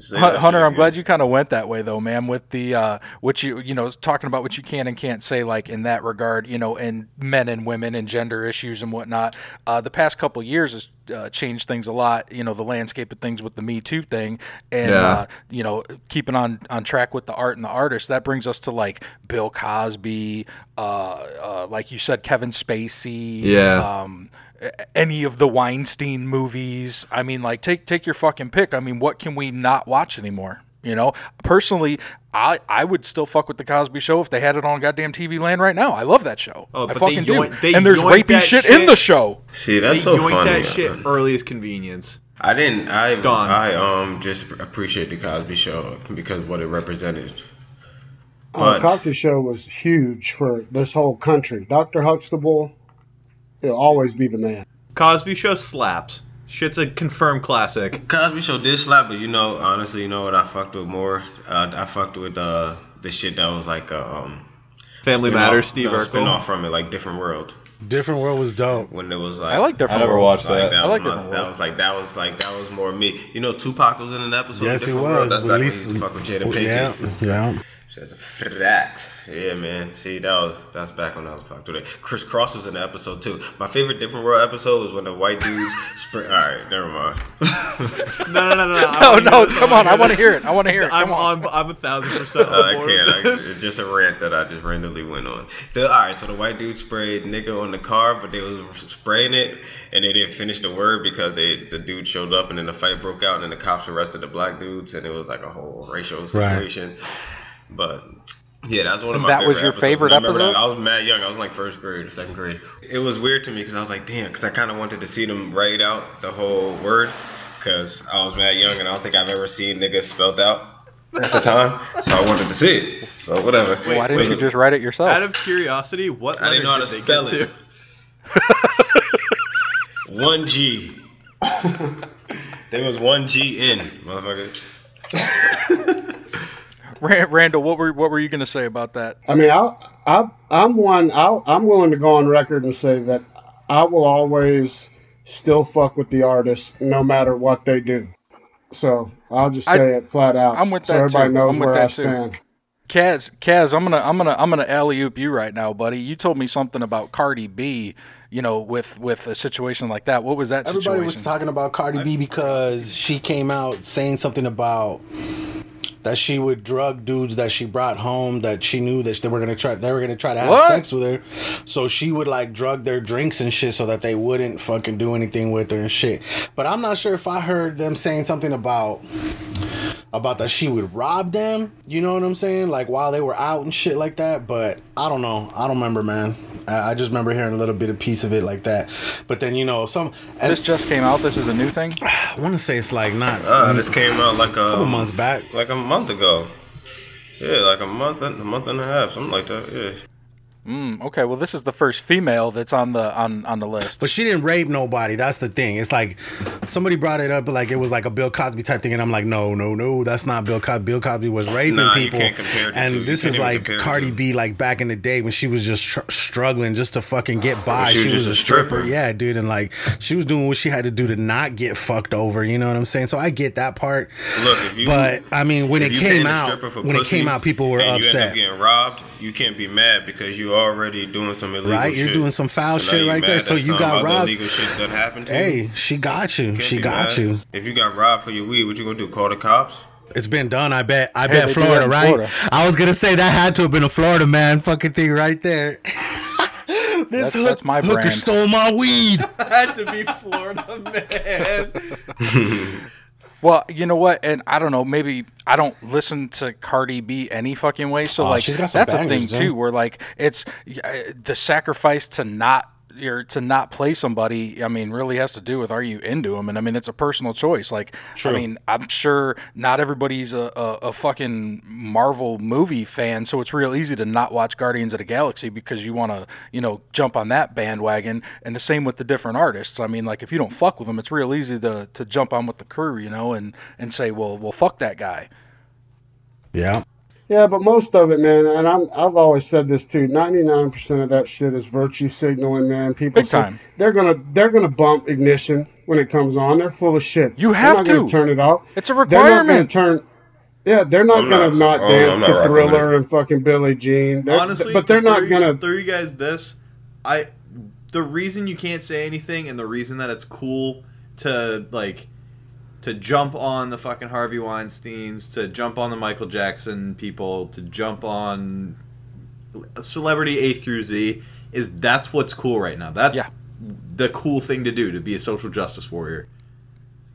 Say Hun- that Hunter, I'm glad you kind of went that way though, man. With the uh, what you you know talking about what you can and can't say, like in that regard, you know, and men and women and gender issues and whatnot. Uh, the past couple of years has uh, changed things a lot. You know, the landscape of things with the Me Too thing, and Yeah. uh, you know, keeping on on track with the art and the artist. That brings us to like Bill Cosby, uh, uh, like you said, Kevin Spacey. Yeah. Um, a- any of the Weinstein movies. I mean, like take take your fucking pick. I mean, what can we not watch anymore? You know, personally, I I would still fuck with the Cosby Show if they had it on goddamn TV land right now. I love that show. Oh, I but they fucking do. yoink- they and there's rapey that shit, in the show. See, that's they so yoink funny. that shit man. early as convenience. I didn't. I Gone. I um just appreciate the Cosby Show because of what it represented. Uh, But- Cosby Show was huge for this whole country. Dr. Huxtable, he'll always be the man. Cosby Show slaps. Shit's a confirmed classic. Cosby Show did slap, but you know, honestly, you know what I fucked with more? Uh, I fucked with uh, the shit that was like uh, um, Family spin-off- Matters, Steve no, Urkel. spin-off from it, like Different World. Different World was dope. When it was like I like Different I never World. watched Like, that. that I like was Different my- That was like that was like that was more me. You know, Tupac was in an episode. Yes, of he Different World. was. That's At back when he least, used to fuck with Jada Pinkett. yeah, yeah. Just that. Yeah, man. See, that was that's back when I was fucked with it. Kris Kross was in the episode too. My favorite Different World episode was when the white dudes. spring. All right, never mind. *laughs* No, no, no, no. I No, no, come on, I want to hear it. I want to hear it. I'm on. on. I'm a thousand percent *laughs* I on board can't. with I, this. it's just a rant that I just randomly went on. The, all right, so the white dude sprayed nigga on the car, but they was spraying it, and they didn't finish the word because they the dude showed up, and then the fight broke out, and then the cops arrested the black dudes, and it was like a whole racial situation. But yeah, that's one of And my. that was your episodes. favorite I episode? that- I was mad young. I was in, like first grade or second grade. It was weird to me because I was like, damn, because I kind of wanted to see them write out the whole word because I was mad young, and I don't think I've ever seen niggas spelled out. at the time, so I wanted to see it. So whatever. Why didn't you just write it yourself? Out of curiosity, what I letter didn't know how did to they spell it. *laughs* One G. *laughs* there was one G in, motherfucker. *laughs* Ran- Randall, what were what were you going to say about that? I mean, I, I, I'm one. I, I'm willing to go on record and say that I will always still fuck with the artist, no matter what they do. So I'll just I- say it flat out. I'm with so that everybody too. knows I'm with where that I too. stand. Kaz, Kaz, I'm gonna, I'm gonna, I'm gonna alley oop you right now, buddy. You told me something about Cardi B, you know, with with a situation like that. What was that Everybody situation? was talking about Cardi B because she came out saying something about that she would drug dudes that she brought home that she knew that they were gonna try they were gonna try to have What? sex with her. So she would like drug their drinks and shit so that they wouldn't fucking do anything with her and shit. But I'm not sure if I heard them saying something about about that she would rob them. You know what I'm saying? Like while they were out and shit like that. But I don't know. I don't remember, man. I I just remember hearing a little bit of piece of it like that. But then you know some. this just came out. This is a new thing. *sighs* I want to say it's like not. Uh, this came out like a couple months back. like a month ago. Yeah, like a month, and a month and a half, something like that. Yeah. Mm, okay, well, this is the first female that's on the on on the list. But she didn't rape nobody. That's the thing. It's like somebody brought it up, like it was like a Bill Cosby type thing, and I'm like, no, no, no, that's not Bill Cosby. Bill Cosby was raping Nah, you people, can't compare the two. and You this can't is like Cardi. B, like back in the day when she was just tr- struggling just to fucking get by. she She, was was, a a stripper. stripper. yeah, dude, and like she was doing what she had to do to not get fucked over. You know what I'm saying? So I get that part. Look, if you, But I mean, when it came out, stripper for when it came out, people were and You end upset. Up getting robbed. You can't be mad because you're already doing some illegal Right, you're shit. doing some foul So shit right there. So you some got other robbed. Illegal shit that happened to you. Hey, she got you. Can't She got mad. you. If you got robbed for your weed, what you gonna do? Call the cops? It's been done. I bet. I Hey, bet Florida, right? Florida. I was gonna say that had to have been a Florida man fucking thing right there. *laughs* this That's- hook, that's my hooker brand. stole my weed. *laughs* had to be Florida man. *laughs* Well, you know what, and I don't know. Maybe I don't listen to Cardi B any fucking way. So Oh, like, she's got some that's a thing bangers, too. Where like, it's uh, the sacrifice to not or to not play somebody. I mean, really has to do with are you into them? And I mean, it's a personal choice. Like, True. I mean, I'm sure not everybody's a, a, a fucking Marvel movie fan, so it's real easy to not watch Guardians of the Galaxy because you want to, you know, jump on that bandwagon. And the same with the different artists. I mean, like if you don't fuck with them, it's real easy to to jump on with the crew, you know, and and say, well, well, fuck that guy. Yeah. Yeah, but most of it, man, and I'm I've always said this too. Ninety nine percent of that shit is virtue signaling, man. People Big say- time. they're gonna they're gonna bump ignition when it comes on. They're full of shit. You They're have not gonna turn it off. It's a They're not gonna requirement. turn. Yeah, they're not I'm gonna not- not, oh, dance I'm not to Thriller it. and fucking Billie Jean. They're- Honestly, but they're not gonna. throw you guys this. I the reason you can't say anything and the reason that it's cool to like to jump on the fucking Harvey Weinstein's, to jump on the Michael Jackson people, to jump on celebrity A through Z is that's what's cool right now. That's Yeah. the cool thing to do to be a social justice warrior.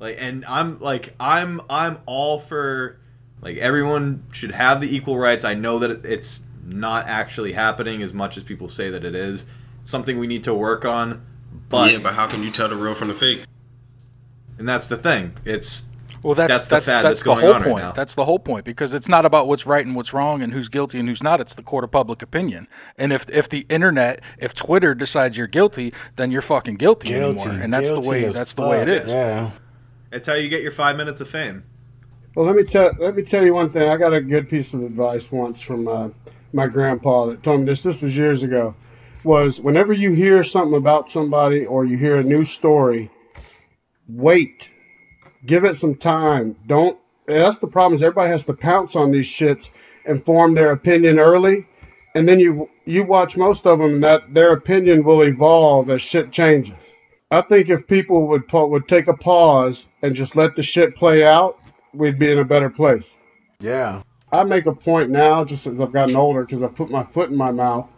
Like and I'm like I'm I'm all for like everyone should have the equal rights. I know that it's not actually happening as much as people say that it is. Something we need to work on. But yeah, but how can you tell the real from the fake? And that's the thing. It's Well, that's That's that's the that's, fad that's the going whole on right point. now. That's the whole point because it's not about what's right and what's wrong and who's guilty and who's not. It's the court of public opinion. And if if the internet, if Twitter decides you're guilty, then you're fucking guilty, Guilty. anymore. And that's the way as that's the way it is. Yeah. it's how you get your five minutes of fame. Well, let me tell let me tell you one thing. I got a good piece of advice once from uh, my grandpa that told me this. This was years ago. Was whenever you hear something about somebody or you hear a new story, wait, give it some time. Don't. That's the problem. Is everybody has to pounce on these shits and form their opinion early, and then you you watch most of them, and that their opinion will evolve as shit changes. I think if people would would take a pause and just let the shit play out, we'd be in a better place. Yeah. I make a point now, just as I've gotten older, because I put my foot in my mouth,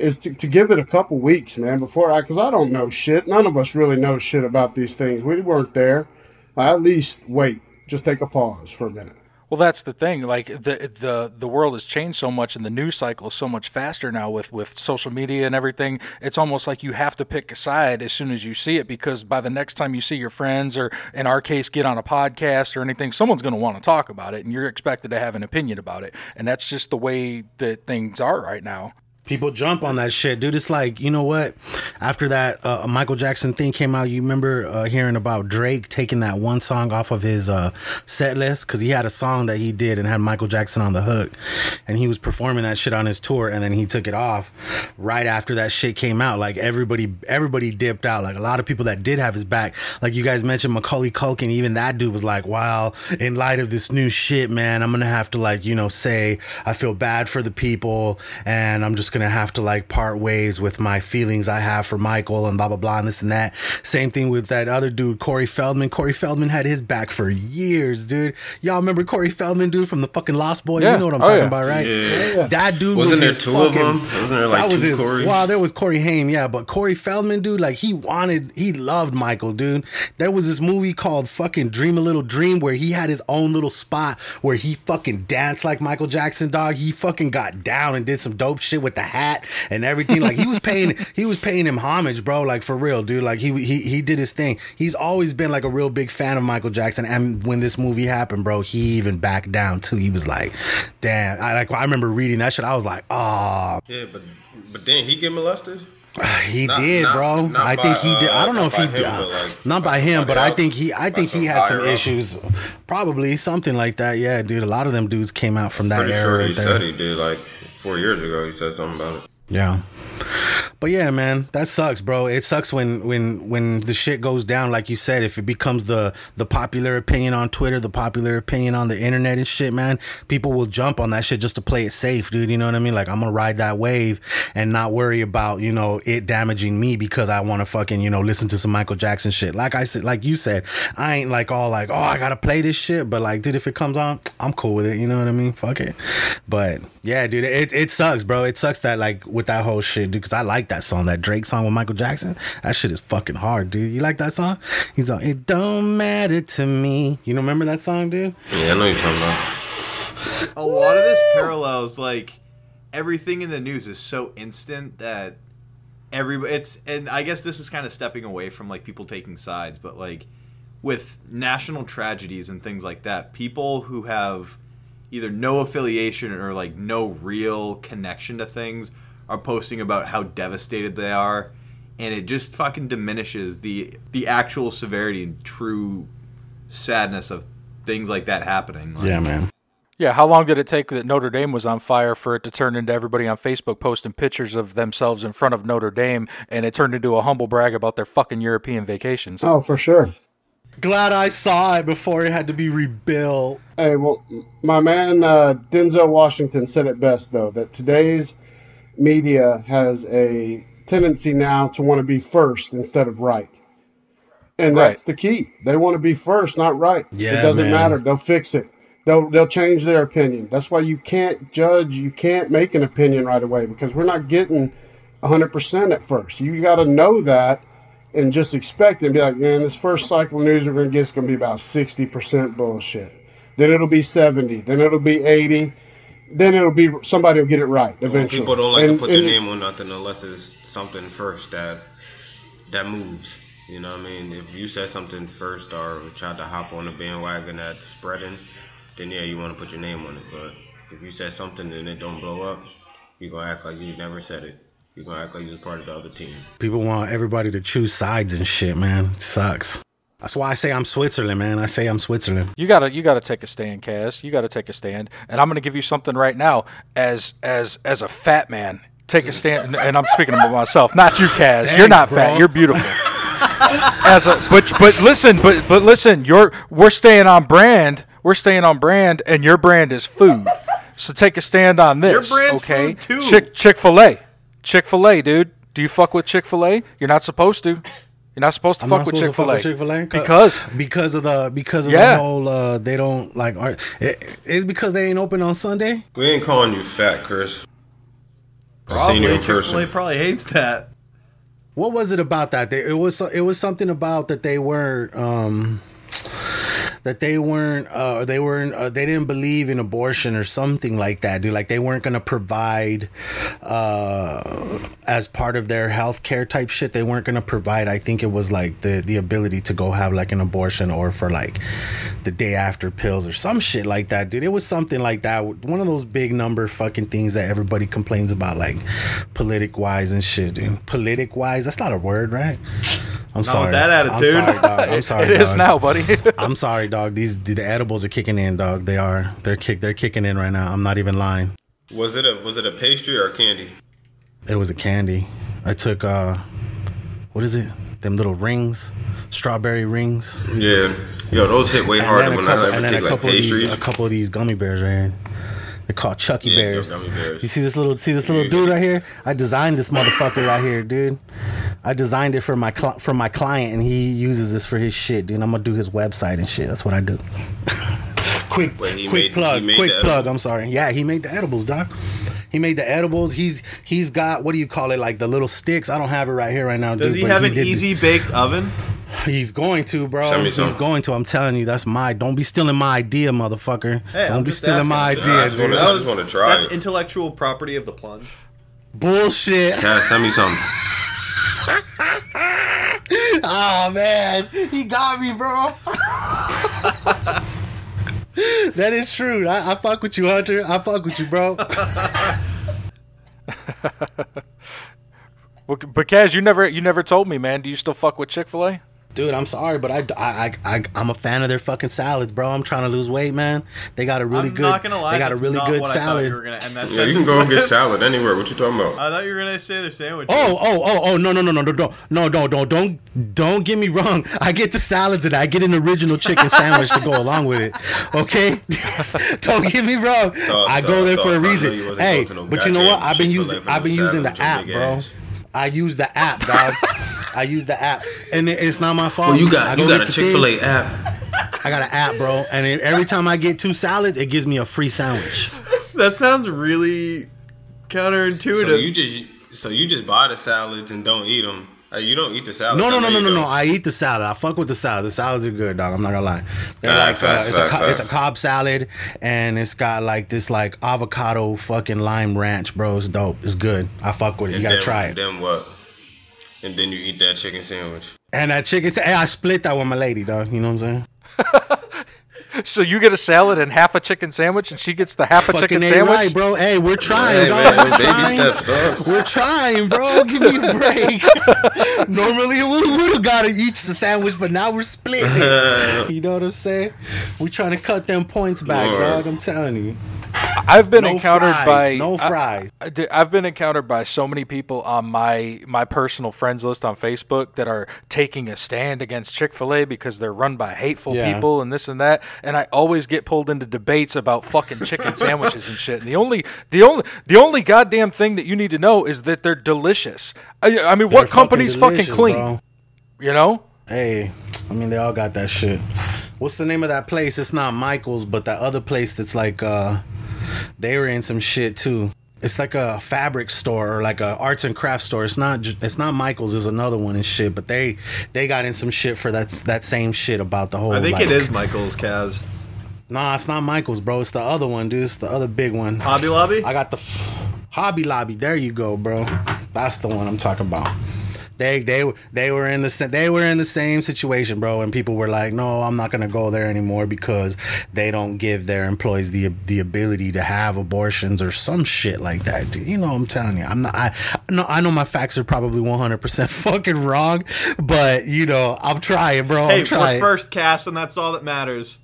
is to, to give it a couple weeks, man, before I, because I don't know shit. None of us really know shit about these things. We weren't there. I at least wait. Just take a pause for a minute. Well, that's the thing. Like the the the world has changed so much, and the news cycle is so much faster now with with social media and everything. It's almost like you have to pick a side as soon as you see it, because by the next time you see your friends, or in our case, get on a podcast or anything, someone's going to want to talk about it, and you're expected to have an opinion about it, and that's just the way that things are right now. People jump on that shit, dude. It's like, you know what? After that uh, Michael Jackson thing came out, you remember uh, hearing about Drake taking that one song off of his uh, set list? Because he had a song that he did and had Michael Jackson on the hook. And he was performing that shit on his tour and then he took it off right after that shit came out. Like everybody, everybody dipped out. Like a lot of people that did have his back. Like you guys mentioned Macaulay Culkin, even that dude was like, wow, in light of this new shit, man, I'm to have to like, you know, say I feel bad for the people and I'm just going to have to like part ways with my feelings I have for Michael and blah blah blah and this and that. Same thing with that other dude, Corey Feldman. Corey Feldman had his back for years, dude. Y'all remember Corey Feldman, dude, from the fucking Lost Boys? Yeah. You know what I'm Oh, talking yeah. about, right? Yeah. That dude Wasn't was there his two of fucking. them? Wasn't there, like, that was two his. Corys? Wow, there was Corey Haim, yeah, but Corey Feldman, dude, like he wanted, he loved Michael, dude. There was this movie called fucking Dream a Little Dream where he had his own little spot where he fucking danced like Michael Jackson, dog. He fucking got down and did some dope shit with the hat and everything. Like he was paying, *laughs* he was paying him homage, bro. Like for real, dude. Like he he he did his thing. He's always been like a real big fan of Michael Jackson. And when this movie happened, bro, he even backed down too. He was like, damn. I like I remember reading that shit. I was like, oh, Yeah, but but then he get molested. *sighs* he Not- did, not- bro. not I by, think he did. uh, I don't know if he by did. like, not by by him, but I think he. I By think he some had some higher up. issues. Probably something like that. Yeah, dude. A lot of them dudes came out from that Pretty era sure right there. said he did like four years ago. He said something about it. Yeah. But yeah, man, that sucks, bro. It sucks when when when the shit goes down, like you said. If it becomes the the popular opinion on Twitter, the popular opinion on the internet and shit, man, people will jump on that shit just to play it safe, dude. You know what I mean? Like I'm gonna ride that wave and not worry about you know it damaging me because I want to fucking you know listen to some Michael Jackson shit. Like I said, like you said, I ain't like all like oh I gotta play this shit, but like dude, if it comes on, I'm cool with it. You know what I mean? Fuck it. But yeah, dude, it it sucks, bro. It sucks that like with that whole shit, dude. Because I like that song, that Drake song with Michael Jackson. That shit is fucking hard, dude. You like that song? He's like, it don't matter to me. You know, remember that song, dude? Yeah, I know you're talking about. a lot of this parallels like everything in the news is so instant that every it's and I guess this is kind of stepping away from like people taking sides, but like with national tragedies and things like that, people who have either no affiliation or like no real connection to things are posting about how devastated they are and it just fucking diminishes the the actual severity and true sadness of things like that happening. Like, Yeah, man. Yeah, how long did it take that Notre Dame was on fire for it to turn into everybody on Facebook posting pictures of themselves in front of Notre Dame and it turned into a humble brag about their fucking European vacations? Oh, for sure. Glad I saw it before it had to be rebuilt. Hey, well, my man uh, Denzel Washington said it best, though, that today's media has a tendency now to want to be first instead of right. And that's the key. They want to be first, not right. Yeah, it doesn't man. matter. They'll fix it. They'll they'll change their opinion. That's why you can't judge. You can't make an opinion right away because we're not getting hundred percent at first. You got to know that and just expect it and be like, man, this first cycle of news we're going to get is going to be about sixty percent bullshit. Then it'll be seventy. Then it'll be eighty. Then it'll be somebody will get it right eventually. People don't like And- to put their name on nothing unless it's something first that that moves. You know what I mean? If you said something first or tried to hop on a bandwagon that's spreading, then yeah, you want to put your name on it. But if you said something and it don't blow up, you're gonna act like you never said it. You're gonna act like you was part of the other team. People want everybody to choose sides and shit, man. It sucks. That's why I say I'm Switzerland, man. I say I'm Switzerland. You gotta you gotta take a stand, Kaz. You gotta take a stand. And I'm gonna give you something right now as as as a fat man. Take a stand and I'm speaking about myself, not you, Kaz. You're not bro. fat, you're beautiful. as a but but listen, but but listen, you're we're staying on brand. We're staying on brand and your brand is food. So take a stand on this. brand's okay? food, too. Chick Chick fil A. Chick fil A, dude. Do you fuck with Chick fil A? You're not supposed to. You're not supposed to I'm fuck not with supposed Chick Fil A with Chick-fil-A? Because because of the because of Yeah. the whole uh they don't like are it, it's because they ain't open on Sunday. We ain't calling you fat, Chris. I've Probably Chick Fil A person. probably hates that. What was it about that? It was it was something about that they weren't um that they weren't uh they weren't uh, they didn't believe in abortion or something like that dude. Like they weren't gonna provide uh as part of their health care type shit. They weren't gonna provide i think it was like the the ability to go have like an abortion or for like the day after pills or some shit like that dude. It was something like that one of those big number fucking things that everybody complains about like politic wise and shit dude. Politic wise that's not a word right I'm Not with sorry. that attitude. I'm sorry, dog. I'm *laughs* sorry. It is dog. now, buddy. *laughs* I'm sorry, dog. These the edibles are kicking in, dog. They are. They're kick. They're kicking in right now. I'm not even lying. Was it a was it a pastry or a candy? It was a candy. I took uh, what is it? Them little rings, strawberry rings. Yeah, yo, those hit way And harder then a when couple, I ever and then take a like couple of these, a couple of these gummy bears right here. They're called Chucky Yeah, bears. gummy bears. You see this little, see this little dude right here? I designed this motherfucker right here, dude. I designed it for my cl- for my client, and he uses this for his shit, dude. I'm gonna do his website and shit. That's what I do. *laughs* quick, Wait, quick made- plug, quick plug. I'm sorry. Yeah, he made the edibles, doc. He made the edibles. He's he's got what do you call it? Like the little sticks. I don't have it right here right now. Does dude, he but have an easy baked oven? He's going to, bro. Send me He's some. going to. I'm telling you, that's my. Don't be stealing my idea, motherfucker. Hey, don't I'm be just stealing my idea, I just wanna- I just wanna try That's it. intellectual property of the plunge. Bullshit. Guys, send me some. oh *laughs* ah, man, he got me, bro. *laughs* that is true. I, I fuck with you, Hunter. I fuck with you, bro. *laughs* Well, but Kaz, you never you never told me, man. Do you still fuck with Chick Fil A? Dude, I'm sorry, but I, I, I, I, am a fan of their fucking salads, bro. I'm trying to lose weight, man. They got a really I'm good. not gonna lie. they got a really good what I thought salad. you were gonna end that Yeah, you can go and get salad anywhere. What you talking about? I thought you were gonna say their sandwich. Oh, oh, oh, oh, no, no, no, no, no, no, no, no, no, don't, don't get me wrong. I get the salads and I get an original chicken *laughs* sandwich to go along with it. Okay, *laughs* don't get me wrong. Thought- I go thought- there thought- for a thought reason. Hey, going to no but you know what? I've been using, I've been using the app, big bro. Ass. I use the app, dog. I use the app, and it- it's not my fault. Well, you I got go you got a Chick Fil A app. I got an app, bro, and it- every time I get two salads, it gives me a free sandwich. That sounds really counterintuitive. So you just so you just buy the salads and don't eat them. Uh, you don't eat the salad. No, no, no, no, no, no. I eat the salad. I fuck with the salad. The salads are good, dog. I'm not gonna lie. They're Fact, like uh, fact, it's a fact, co- it's a fact. Cobb salad, and it's got like this like avocado fucking lime ranch, bro. It's dope. It's good. I fuck with it. You gotta then- try it. Then what? And then you eat that chicken sandwich. And that chicken, sa- hey, I split that with my lady, dog. You know what I'm saying? *laughs* *laughs* So you get a salad and half a chicken sandwich, and she gets the half a Fucking chicken A sandwich. right, bro. Hey, we're trying, Hey, dog. man, we're trying. steps, dog. We're trying, bro. Give me a break. *laughs* Normally, we would have got to each the sandwich, but now we're splitting. *laughs* You know what I'm saying? We're trying to cut them points back, Lord. dog. I'm telling you. I've been No encountered fries, by no fries. I, I've been encountered by so many people on my my personal friends list on Facebook that are taking a stand against Chick Fil A because they're run by hateful Yeah. people and this and that. And I always get pulled into debates about fucking chicken sandwiches and shit. And the only the only the only goddamn thing that you need to know is that they're delicious. I, I mean, They're what company's fucking, delicious, clean? bro. You know? Hey, I mean, they all got that shit. What's the name of that place? It's not Michael's, but that other place that's like, uh, they were in some shit too. It's like a fabric store or like a arts and crafts store. It's not. It's not Michael's. There's another one and shit. But they they got in some shit for that that same shit about the whole. I think like, it is Michael's Kaz. Nah, it's not Michael's, bro. It's the other one, dude. It's the other big one. Hobby Lobby? I got the f- Hobby Lobby. There you go, bro. That's the one I'm talking about. They they they were in the they were in the same situation, bro. And people were like, "No, I'm not gonna go there anymore because they don't give their employees the the ability to have abortions or some shit like that." Dude. You know, I'm telling you, I'm not. I no, I know my facts are probably 100 percent *laughs* fucking wrong, but you know, I'm trying, bro. Hey, I'm trying. we're first cast, and that's all that matters.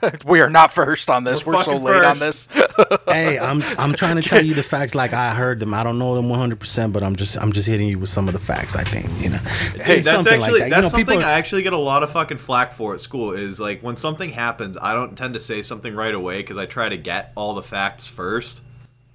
*laughs* We are not first on this. We're We're, so fucking late on this. *laughs* hey, I'm I'm trying to tell you the *laughs* facts like I heard them. I don't know them 100, percent but I'm just I'm just hitting you with some of the facts. I think you know. Hey, It's that's something like actually that. You that's know, something are- I actually get a lot of fucking flack for at school. Is like when something happens, I don't tend to say something right away because I try to get all the facts first.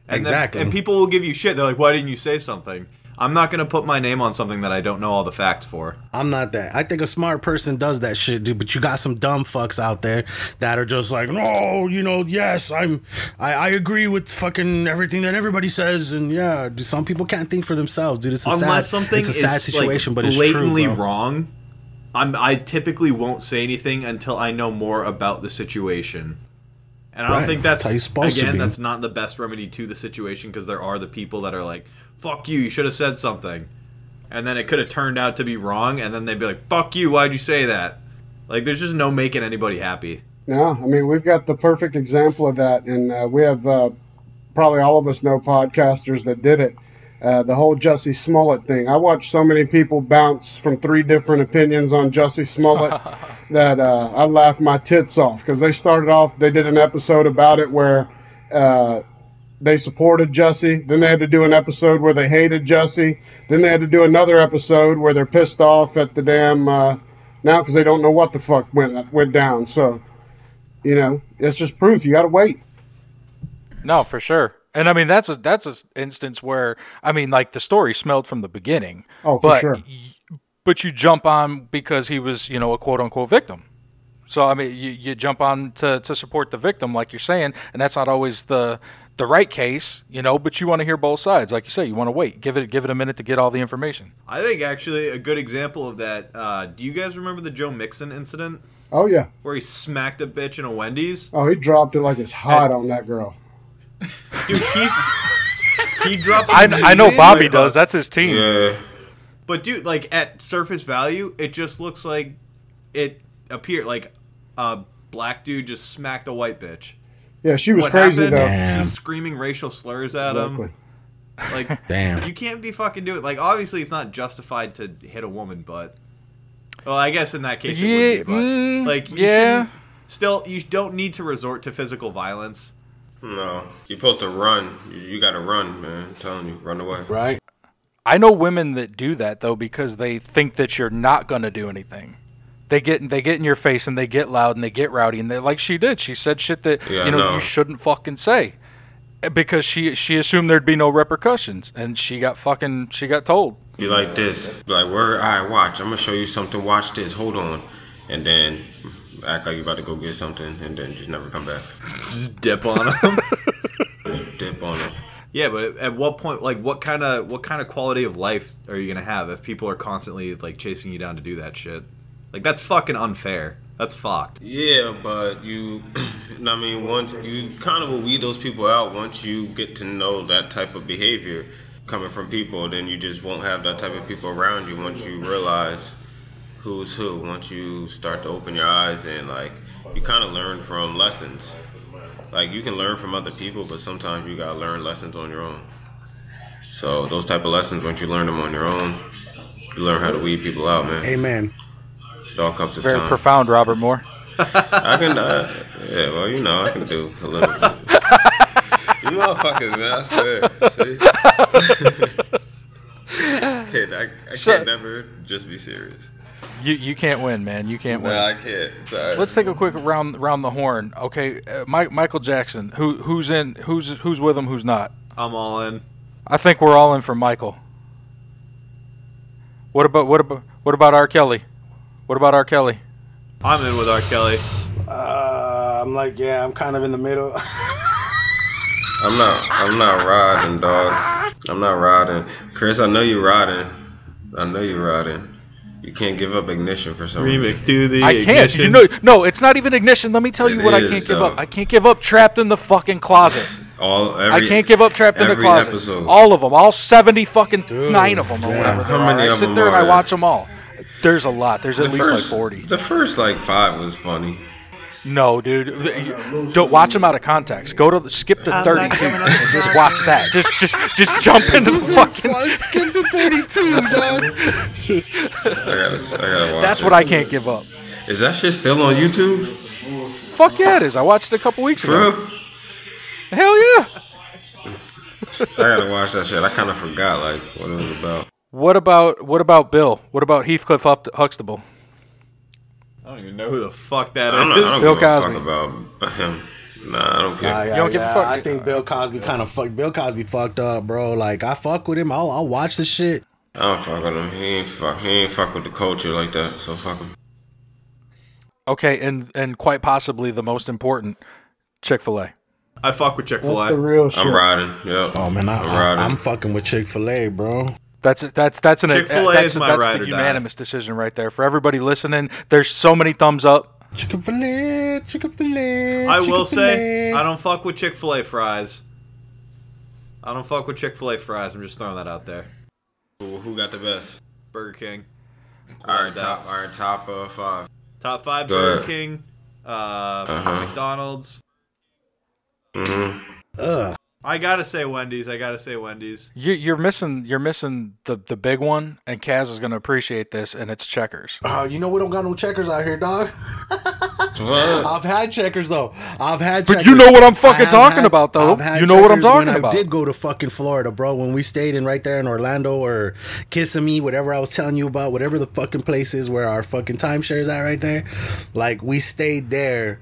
And then- Exactly. and people will give you shit. They're like, "Why didn't you say something?" I'm not gonna put my name on something that I don't know all the facts for. I'm not that. I think a smart person does that shit, dude. But you got some dumb fucks out there that are just like, no, you know, yes, I'm, I, I agree with fucking everything that everybody says, and yeah, dude, some people can't think for themselves, dude. It's a Unless sad, something it's a sad is situation, like, but it's blatantly true, wrong, I'm I typically won't say anything until I know more about the situation. And I don't Right. think that's That's how you're supposed to again that's not the best remedy to the situation because there are the people that are like, "Fuck you, you should have said something." And then it could have turned out to be wrong and then they'd be like, "Fuck you, why'd you say that?" Like there's just no making anybody happy. No, I mean we've got the perfect example of that, and uh, we have uh, probably all of us know podcasters that did it. Uh, the whole Jussie Smollett thing. I watched so many people bounce from three different opinions on Jussie Smollett *laughs* that uh, I laughed my tits off because they started off. They did an episode about it where uh, they supported Jesse. Then they had to do an episode where they hated Jesse. Then they had to do another episode where they're pissed off at the damn uh, now because they don't know what the fuck went went down. So you know, it's just proof. You got to wait. No, for sure. And I mean that's a that's an instance where I mean like the story smelled from the beginning. Oh, for but sure. y- but you jump on because he was you know a quote unquote victim. So I mean you, you jump on to, to support the victim like you're saying, and that's not always the the right case, you know. But you want to hear both sides, like you say. You want to wait, give it give it a minute to get all the information. I think actually a good example of that. Uh, do you guys remember the Joe Mixon incident Oh yeah. where he smacked a bitch in a Wendy's? Oh, he dropped it like it's hot on that girl. *laughs* Dude, he he dropped. I, I know Bobby like, does. That's his team. Yeah. But dude, like at surface value, it just looks like it appeared like a black dude just smacked a white bitch. Yeah, she was what crazy happened? though. Damn. She's screaming racial slurs at Exactly. him. Like, *laughs* Damn. you can't be fucking doing. Like, obviously, it's not justified to hit a woman, but well, I guess in that case, it Yeah, would be. But mm, like, you yeah. Still, you don't need to resort to physical violence. No, you're supposed to run. You, you got to run, man. I'm telling you, run away. Right? I know women that do that though because they think that you're not going to do anything. They get they get in your face and they get loud and they get rowdy and they like she did. She said shit that Yeah, you know, know. you shouldn't fucking say because she she assumed there'd be no repercussions and she got fucking she got told. Be like this. Like, where? All right, watch. I'm gonna show you something. Watch this. Hold on. And then act like you about to go get something, and then just never come back. Just dip on them. *laughs* *laughs* Dip on it. yeah, but at- at what point, like, what kind of what kind of quality of life are you gonna have if people are constantly like chasing you down to do that shit? Like, that's fucking unfair. That's fucked. Yeah, but you, *clears throat* I mean, once you kind of will weed those people out once you get to know that type of behavior coming from people, then you just won't have that type of people around you once you realize who's who. Once you start to open your eyes and like you kind of learn from lessons. Like you can learn from other people, but sometimes you gotta learn lessons on your own. So those type of lessons, once you learn them on your own, you learn how to weed people out, man. Amen. It all comes to Very time. profound, Robert Moore. *laughs* I can, uh, yeah, well, you know, I can do a little. bit. *laughs* you motherfuckers, man, I swear. See? *laughs* kid, I, I So- can't never just be serious. You you can't win, man. You can't No, win. I can't. Sorry. Let's take a quick round round the horn. Okay, uh, Mike, Michael Jackson. Who who's in? Who's who's with him? Who's not? I'm all in. I think we're all in for Michael. What about what about what about R. Kelly? What about R. Kelly? I'm in with R. Kelly. Uh, I'm like, yeah, I'm kind of in the middle. *laughs* I'm not. I'm not riding, dog. I'm not riding. Chris, I know you're riding. I know you're riding. You can't give up ignition for some reason. Remix to the I can't. You know, no, it's not even ignition. Let me tell you It what I can't give though. up. I can't give up trapped in the fucking closet. All every, I can't give up trapped in the closet. episode. All of them, all seventy fucking nine of them or yeah. whatever How there are. many I sit them there and I there? watch them all. There's a lot. There's at least first- like forty. The first like five was funny. No, dude. Don't watch them out of context. Go to the, skip to I'm 32 and just watch that. Just just just *laughs* jump into the fucking. skip to 32, *laughs* dog. I gotta, I gotta watch That's it. what I can't give up. Is that shit still on YouTube? Fuck yeah, it is. I watched it a couple weeks For ago. real? Hell yeah. I gotta watch that shit. I kind of forgot like what it was about. What about what about Bill? What about Heathcliff Hux- Huxtable? I don't even know who the fuck that is. I don't. I don't Bill give a Cosby. about him. Nah, I don't care. Nah, yeah, don't give a fuck? I think Bill Cosby kind of fuck. Bill Cosby fucked up, bro. Like I fuck with him. I'll, I'll watch the shit. I don't fuck with him. He ain't fuck. He ain't fuck with the culture like that. So fuck him. Okay, and and quite possibly the most important, Chick Fil A. I fuck with Chick Fil That's the A. real shit. I'm riding. Yep. Oh man, I, I'm I, riding. I'm fucking with Chick Fil A, bro. That's that's that's an Chick-fil-A that's, is my that's the or die. unanimous decision right there for everybody listening. There's so many thumbs up. Chicken fillet, chicken fillet. I will say Chick-fil-A. I will say I don't fuck with Chick Fil A fries. I don't fuck with Chick Fil A fries. I'm just throwing that out there. Who, who got the best? Burger King. All right, top. All right, top uh, five. Top five: Go Burger ahead. King, uh, Uh-huh. McDonald's. Mm-hmm. Ugh. I gotta say Wendy's. I gotta say Wendy's. You, you're missing you're missing the the big one, and Kaz is going to appreciate this, and it's Checkers. Oh, you know we don't got no checkers out here, dog. I've had checkers though. I've had. But you know what I'm fucking talking had- about, though. You know what I'm checkers when talking about. I did go to fucking Florida, bro. When we stayed in right there in Orlando or Kissimmee, whatever I was telling you about, whatever the fucking place is where our fucking timeshare is at right there. Like we stayed there.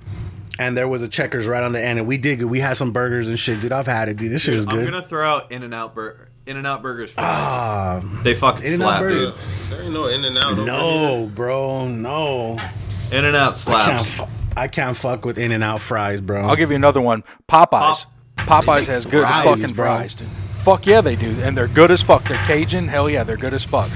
And there was a checkers right on the end, and we did good. We had some burgers and shit, dude. I've had it, dude. This shit is good. I'm gonna throw out In and Out Burger. In and Out Burgers fries. Ah, they fucking In-N-Out slap, Burger. dude. There ain't no in and out. no, bro, no. In and Out I can't, slaps. fu- I can't fuck with In and Out fries, bro. I'll give you another one. Popeyes. Popeyes has good Fries, fucking bro. fries, dude. Fuck yeah, they do, and they're good as fuck. They're Cajun. Hell yeah, they're good as fuck.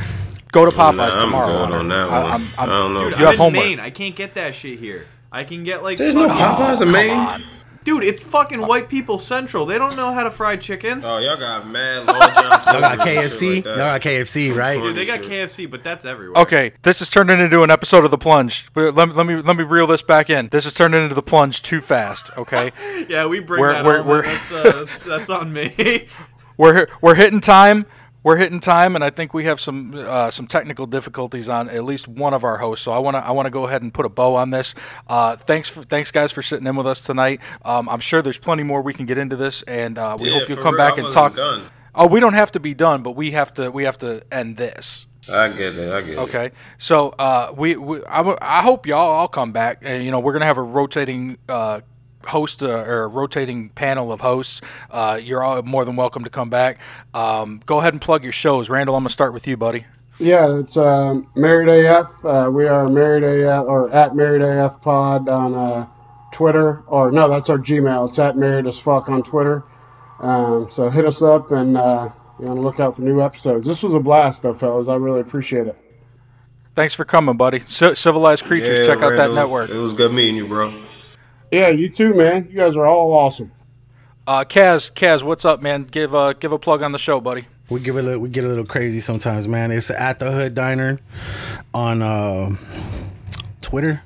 Go to Popeyes Nah, I'm tomorrow. good Hunter. on that I, one. I'm, I'm, I don't know. Dude, you I'm have in homework. Maine. I can't get that shit here. I can get like There's no fucking- Popeyes in Maine. Dude, it's fucking white people central. They don't know how to fry chicken. Oh, y'all got mad Long John Y'all got Silver and shit KFC. like. Y'all got KFC, right? Dude, they got KFC, but that's everywhere. Okay, this is turning into an episode of the plunge. But Let, let me let me reel this back in. This is turning into the plunge too fast. Okay, *laughs* Yeah, we bring We're- that we're- on. we're- That's, uh, *laughs* that's, that's on me. we're we're hitting time. We're hitting time, and I think we have some uh, some technical difficulties on at least one of our hosts. So I want to I want to go ahead and put a bow on this. Uh, thanks for thanks guys for sitting in with us tonight. Um, I'm sure there's plenty more we can get into this, and uh, we Yeah, hope you'll come back and talk. done. Oh, we don't have to be done, but we have to we have to end this. I get it. I get it. Okay, so uh, we, we I, w- I hope y'all all come back. And, you know, we're gonna have a rotating uh, host uh, or a rotating panel of hosts. Uh, you're all more than welcome to come back. Um, go ahead and plug your shows, Randall. I'm gonna start with you, buddy. Yeah, it's um, Married AF. Uh, we are Married AF or at Married AF Pod on uh, Twitter. Or no, that's our Gmail. It's at Married as Fuck on Twitter. Um, so hit us up and uh, you want to look out for new episodes. This was a blast, though, fellas. I really appreciate it. Thanks for coming, buddy. C- Civilized creatures, Yeah, check out that network. It was good meeting you, bro. Yeah, you too, man. You guys are all awesome. Uh, Kaz, Kaz, what's up, man? Give uh, give a plug on the show, buddy. We give a little, we get a little crazy sometimes, man. It's at the Hood Diner on uh, Twitter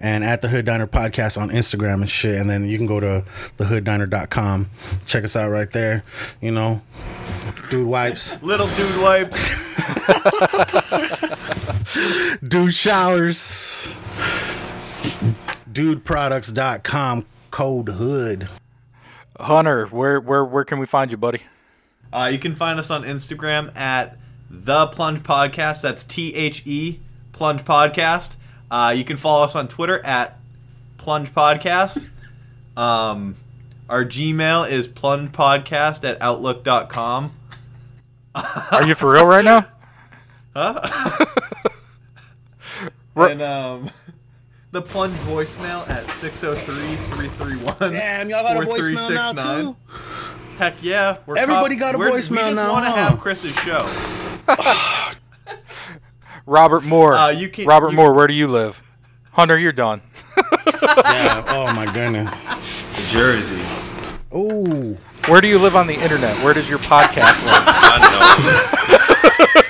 and at the Hood Diner podcast on Instagram and shit. And then you can go to thehooddiner.com. Check us out right there. You know, dude wipes, *laughs* Little dude wipes. *laughs* dude showers, dudeproducts.com code hood. Hunter, where where where can we find you, buddy? Uh, you can find us on Instagram at the Plunge Podcast. That's T H E Plunge Podcast. Uh, you can follow us on Twitter at Plunge Podcast. Um, our Gmail is plungepodcast at outlook.com. Are you for real right now? *laughs* Huh? *laughs* and um, the Plunge voicemail at 603 331 Damn, y'all got a voicemail now, too? Heck yeah. We're Everybody cop- got a we're- voicemail We just now, want to huh? have Chris's show. *laughs* Robert Moore. Uh, you can- Robert you- Moore, where do you live? Hunter, you're done. *laughs* *laughs* Yeah. Oh my goodness. Jersey. Ooh. Where do you live on the internet? Where does your podcast live? I know. I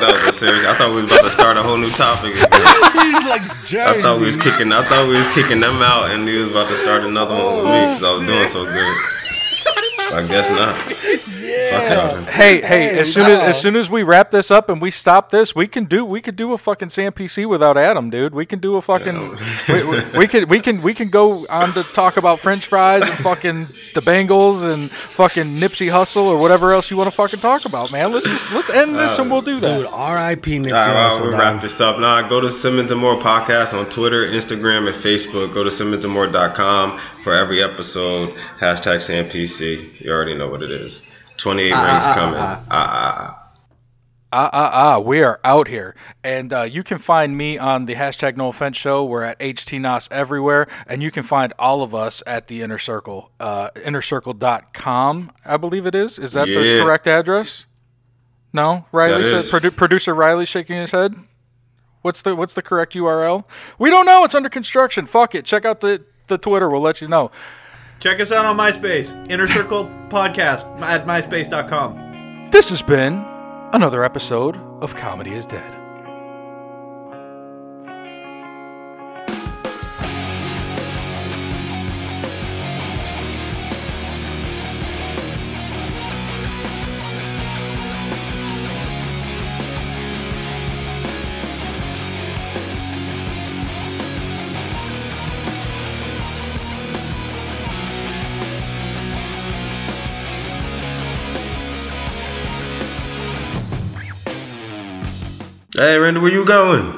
thought that was a serious. I thought we was about to start a whole new topic. Again. He's like I thought we was kicking. I thought we was kicking them out, and we was about to start another one with me because I was doing so good. I guess not. *laughs* Yeah. Hey, hey! As soon as as soon as we wrap this up and we stop this, we can do we could do a fucking Sam PC without Adam, dude. We can do a fucking we, we, we can we can we can go on to talk about French fries and fucking the Bengals and fucking Nipsey Hussle or whatever else you want to fucking talk about, man. Let's just let's end this and we'll do that. Dude, R.I.P. Nipsey. All right, well, we'll wrap this up. Now, go to Simmons and More Podcast on Twitter, Instagram, and Facebook. Go to simmonsandmore.com for every episode. Hashtag SamPC. You already know what it is. 28 rings coming. Ah, ah, ah. Ah, ah, ah, we are out here. And uh, you can find me on the hashtag no offense show. We're at HTNOS everywhere. And you can find all of us at the Inner Circle, uh, innercircle.com, I believe it is. Is that the correct address? No, Riley said. is- Produ- producer Riley shaking his head. What's the What's the correct URL? We don't know. It's under construction. Fuck it. Check out the the Twitter. We'll let you know. Check us out on MySpace, Inner Circle Podcast at myspace.com. This has been another episode of Comedy is Dead. Hey, Randy, where you going?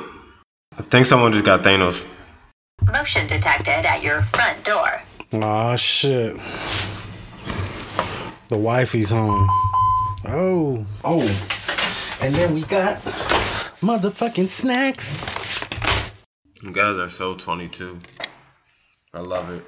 I think someone just got Thanos. Motion detected at your front door. Oh shit. The wifey's home. Oh. Oh. And then we got motherfucking snacks. You guys are so 22. I love it.